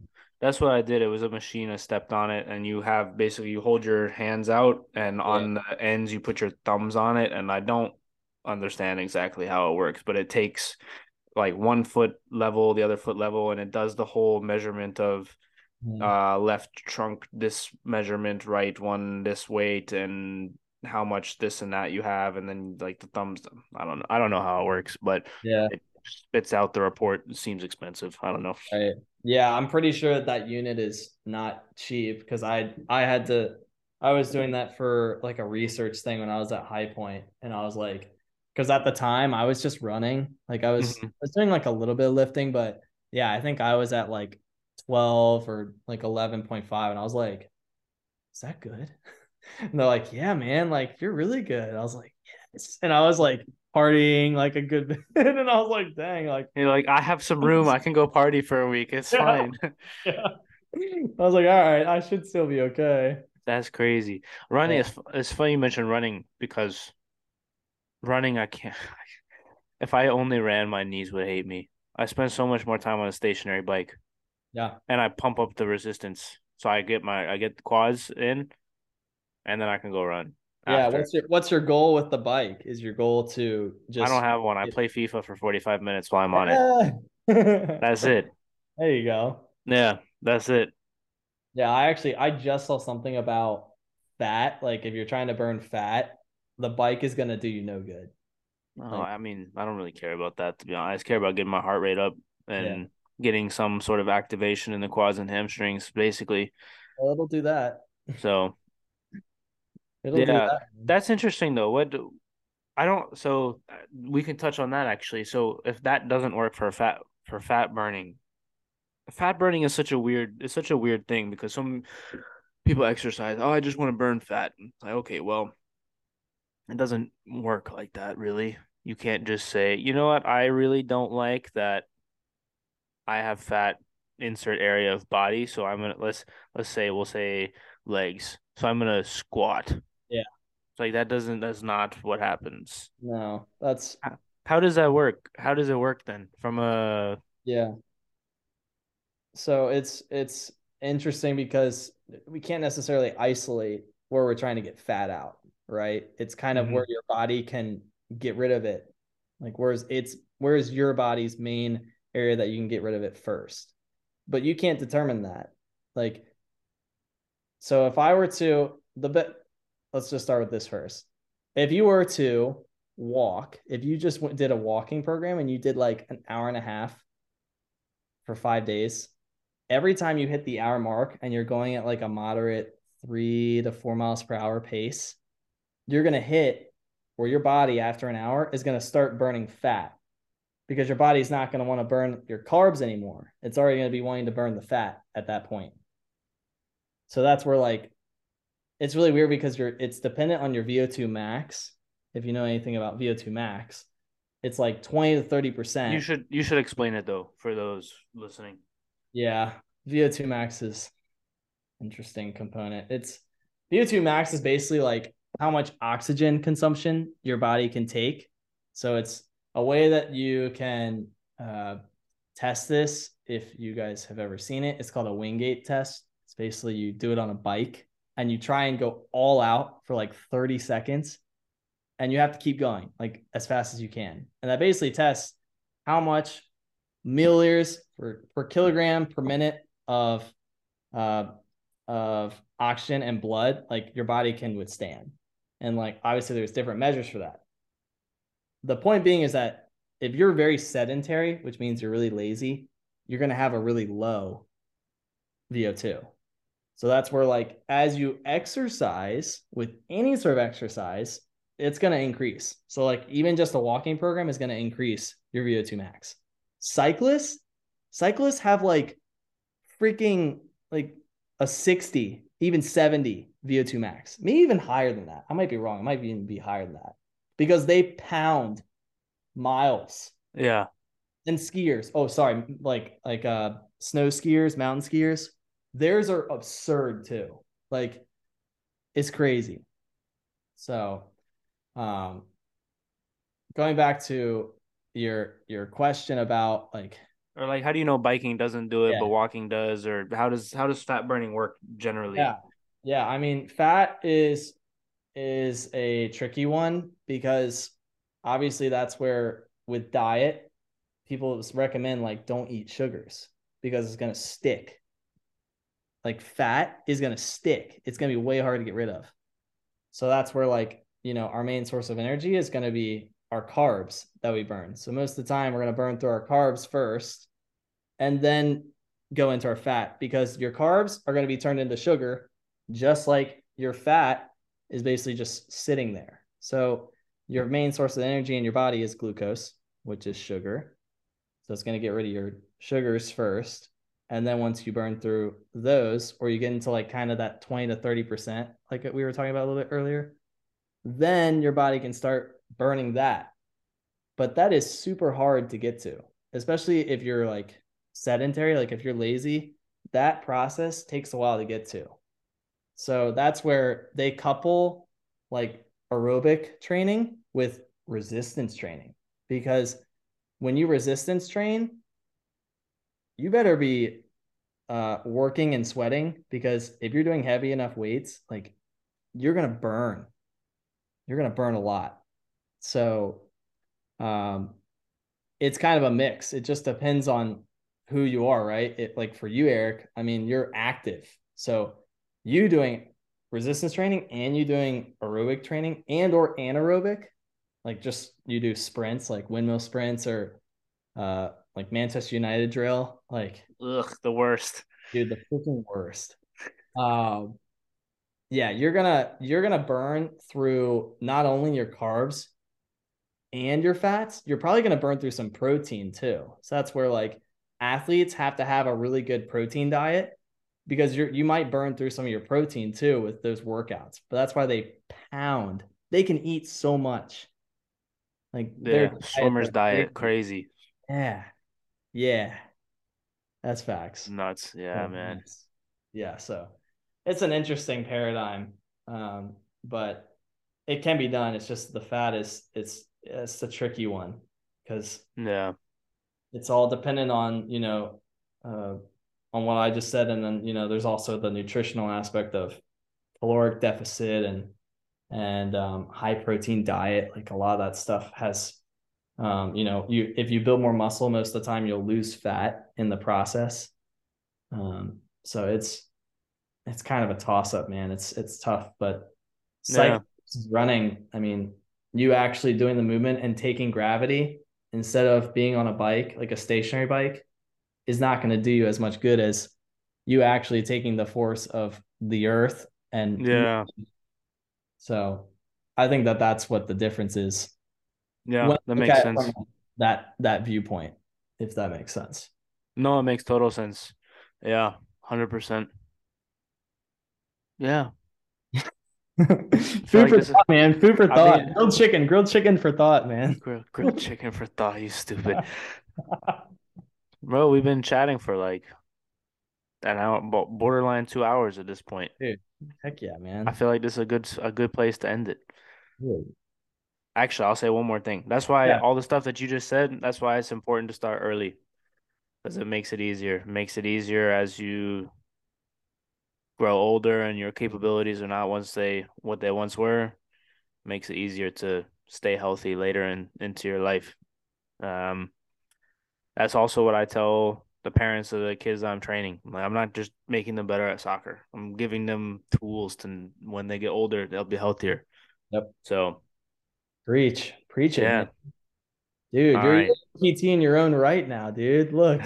That's what I did. It was a machine. I stepped on it, and you have basically you hold your hands out, and on the ends you put your thumbs on it. And I don't understand exactly how it works, but it takes like one foot level, the other foot level, and it does the whole measurement of Mhm. uh left trunk this measurement, right one this weight, and how much this and that you have, and then like the thumbs. I don't know. I don't know how it works, but yeah. it spits out the report. It seems expensive. I don't know. Right. Yeah, I'm pretty sure that, unit is not cheap because I I had to I was doing that for like a research thing when I was at High Point and I was like because at the time I was just running like I was Mhm. I was doing like a little bit of lifting but yeah I think I was at like 12 or like 11.5 and I was like is that good? And they're like yeah man like you're really good. I was like yes and I was like partying like a good bit and I was like dang like You're like, I have some room. I can go party for a week. It's Yeah. fine. yeah. I was like, all right, I should still be okay. That's crazy. Running Yeah. is it's funny you mentioned running because running I can't if I only ran my knees would hate me. I spend so much more time on a stationary bike Yeah. and I pump up the resistance. So I get my I get the quads in and then I can go run. Yeah. after. What's your what's your goal with the bike? Is your goal to just I don't have one. I play FIFA for 45 minutes while I'm on it. it. That's it. There you go. Yeah, that's it. Yeah, I actually I just saw something about fat. Like if you're trying to burn fat, the bike is gonna do you no good. No, Like- I mean, I don't really care about that to be honest. I just care about getting my heart rate up and getting some sort of activation in the quads and hamstrings, basically. Well, it'll do that. So, It'll do Yeah, that. That's interesting though. What do- I don't so uh, we can touch on that actually. So if that doesn't work for fat for fat burning, fat burning is such a weird it's such a weird thing because some people exercise, oh, I just want to burn fat. It's like, okay, well, it doesn't work like that really. You can't just say, you know what, I really don't like that I have fat insert area of body, so I'm gonna let's let's say we'll say legs. So I'm gonna squat. Like that doesn't that's not what happens. No, that's How does that work? How does it work then? From a yeah. So it's it's interesting because we can't necessarily isolate where we're trying to get fat out, right? It's kind of Mhm. where your body can get rid of it. Like where's it's where's your body's main area that you can get rid of it first. But you can't determine that. Like so if I were to the let's just start with this first. If you were to walk, if you just went, did a walking program and you did like an hour and a half for five days, every time you hit the hour mark and you're going at like a moderate three to four miles per hour pace, you're going to hit where your body after an hour is going to start burning fat because your body's not going to want to burn your carbs anymore. It's already going to be wanting to burn the fat at that point. So that's where like it's really weird because you're it's dependent on your VO2 max. If you know anything about VO2 max, it's like 20 to 30 percent. you should you should explain it though for those listening. Yeah, VO2 max is interesting component. It's VO2 max is basically like how much oxygen consumption your body can take. So it's a way that you can uh, test this. If you guys have ever seen it, it's called a Wingate test. It's basically you do it on a bike and you try and go all out for like 30 seconds and you have to keep going like as fast as you can. And that basically tests how much milliliters per, per kilogram per minute of uh of oxygen and blood like your body can withstand. And like obviously there's different measures for that. The point being is that if you're very sedentary, which means you're really lazy, you're going to have a really low VO2. So that's where like as you exercise with any sort of exercise, it's going to increase. So like even just a walking program is going to increase your VO2 max. Cyclists, cyclists have like freaking like a 60, even 70 VO2 max. Maybe even higher than that. I might be wrong. It might even be higher than that. Because they pound miles. Yeah. And skiers. Oh, sorry, like like uh snow skiers, mountain skiers. Theirs are absurd too. Like it's crazy. So um going back to your your question about like Or like how do you know biking doesn't do it Yeah. but walking does or how does how does fat burning work generally? yeah yeah i mean fat is is a tricky one because obviously that's where with diet people recommend like don't eat sugars because it's going to stick like fat is going to stick it's going to be way hard to get rid of so that's where like you know our main source of energy is going to be our carbs that we burn so most of the time we're going to burn through our carbs first and then go into our fat because your carbs are going to be turned into sugar just like your fat is basically just sitting there. So your main source of energy in your body is glucose, which is sugar. So it's going to get rid of your sugars first. And then once you burn through those, or you get into like kind of that 20 to 30%, like we were talking about a little bit earlier, then your body can start burning that. But that is super hard to get to, especially if you're like sedentary, like if you're lazy, that process takes a while to get to. So that's where they couple like aerobic training with resistance training because when you resistance train, you better be uh, working and sweating because if you're doing heavy enough weights, like you're gonna burn. You're gonna burn a lot. So um it's kind of a mix. It just depends on who you are, right? It like for you, Eric, I mean, you're active. So you doing resistance training and you doing aerobic training and or anaerobic, like just you do sprints like windmill sprints or uh like Manchester United drill, like Ugh, the worst. dude, the freaking worst. Um yeah, you're gonna you're gonna burn through not only your carbs and your fats, you're probably gonna burn through some protein too. So that's where like athletes have to have a really good protein diet because you're you might burn through some of your protein too with those workouts. But that's why they pound. They can eat so much. Like yeah, swimmer's diet, crazy. Yeah, yeah, that's facts. Nuts. Yeah, oh, man. Nuts. Yeah, so it's an interesting paradigm, um, but it can be done. It's just the fat is it's it's a tricky one because yeah, it's all dependent on you know uh, on what I just said, and then you know there's also the nutritional aspect of caloric deficit and and um, high protein diet. Like a lot of that stuff has, um, you know, you if you build more muscle, most of the time you'll lose fat in the process. Um, so it's it's kind of a toss up, man. It's it's tough, but yeah. running. I mean, you actually doing the movement and taking gravity instead of being on a bike, like a stationary bike, is not going to do you as much good as you actually taking the force of the earth and yeah. So I think that that's what the difference is. Yeah, that makes sense. That that viewpoint, if that makes sense. No, it makes total sense. Yeah, hundred percent. Yeah. Food like for thought, is... man. Food for thought. Grilled chicken. Grilled chicken for thought, man. Grilled, grilled chicken for thought. You stupid. Bro, we've been chatting for like an hour, borderline two hours at this point. Dude, heck yeah, man. I feel like this is a good a good place to end it. Actually, I'll say one more thing. That's why yeah. all the stuff that you just said. That's why it's important to start early, because it makes it easier. It makes it easier as you grow older and your capabilities are not once they what they once were makes it easier to stay healthy later in into your life um that's also what i tell the parents of the kids i'm training like, i'm not just making them better at soccer i'm giving them tools to when they get older they'll be healthier yep so preach preach it yeah. dude All you're right. pt in your own right now dude look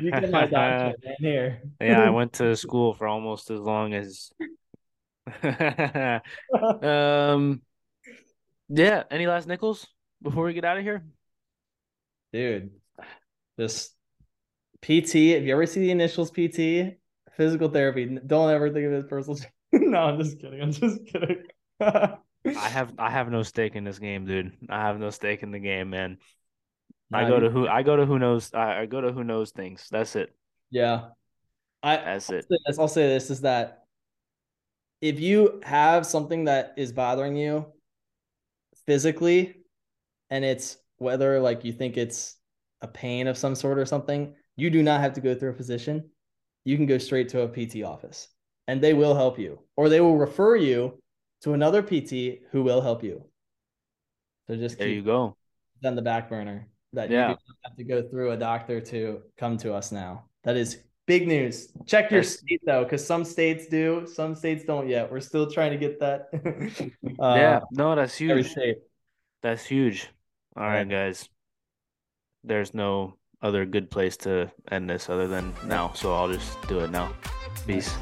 You get my doctorate man here. yeah, I went to school for almost as long as. um, yeah. Any last nickels before we get out of here, dude? Just PT. If you ever see the initials PT, physical therapy. Don't ever think of it as personal. no, I'm just kidding. I'm just kidding. I have I have no stake in this game, dude. I have no stake in the game, man. I go to who I go to who knows I, go to who knows things. That's it. Yeah. I that's it. I'll say, this, I'll say this is that if you have something that is bothering you physically and it's whether like you think it's a pain of some sort or something, you do not have to go through a physician. You can go straight to a PT office and they will help you or they will refer you to another PT who will help you. So just there you go. On the back burner that yeah. you have to go through a doctor to come to us now. That is big news. Check your state though, because some states do, some states don't yet. We're still trying to get that. uh, yeah, no, that's huge. That's huge. All right, guys. There's no other good place to end this other than now, so I'll just do it now. Peace.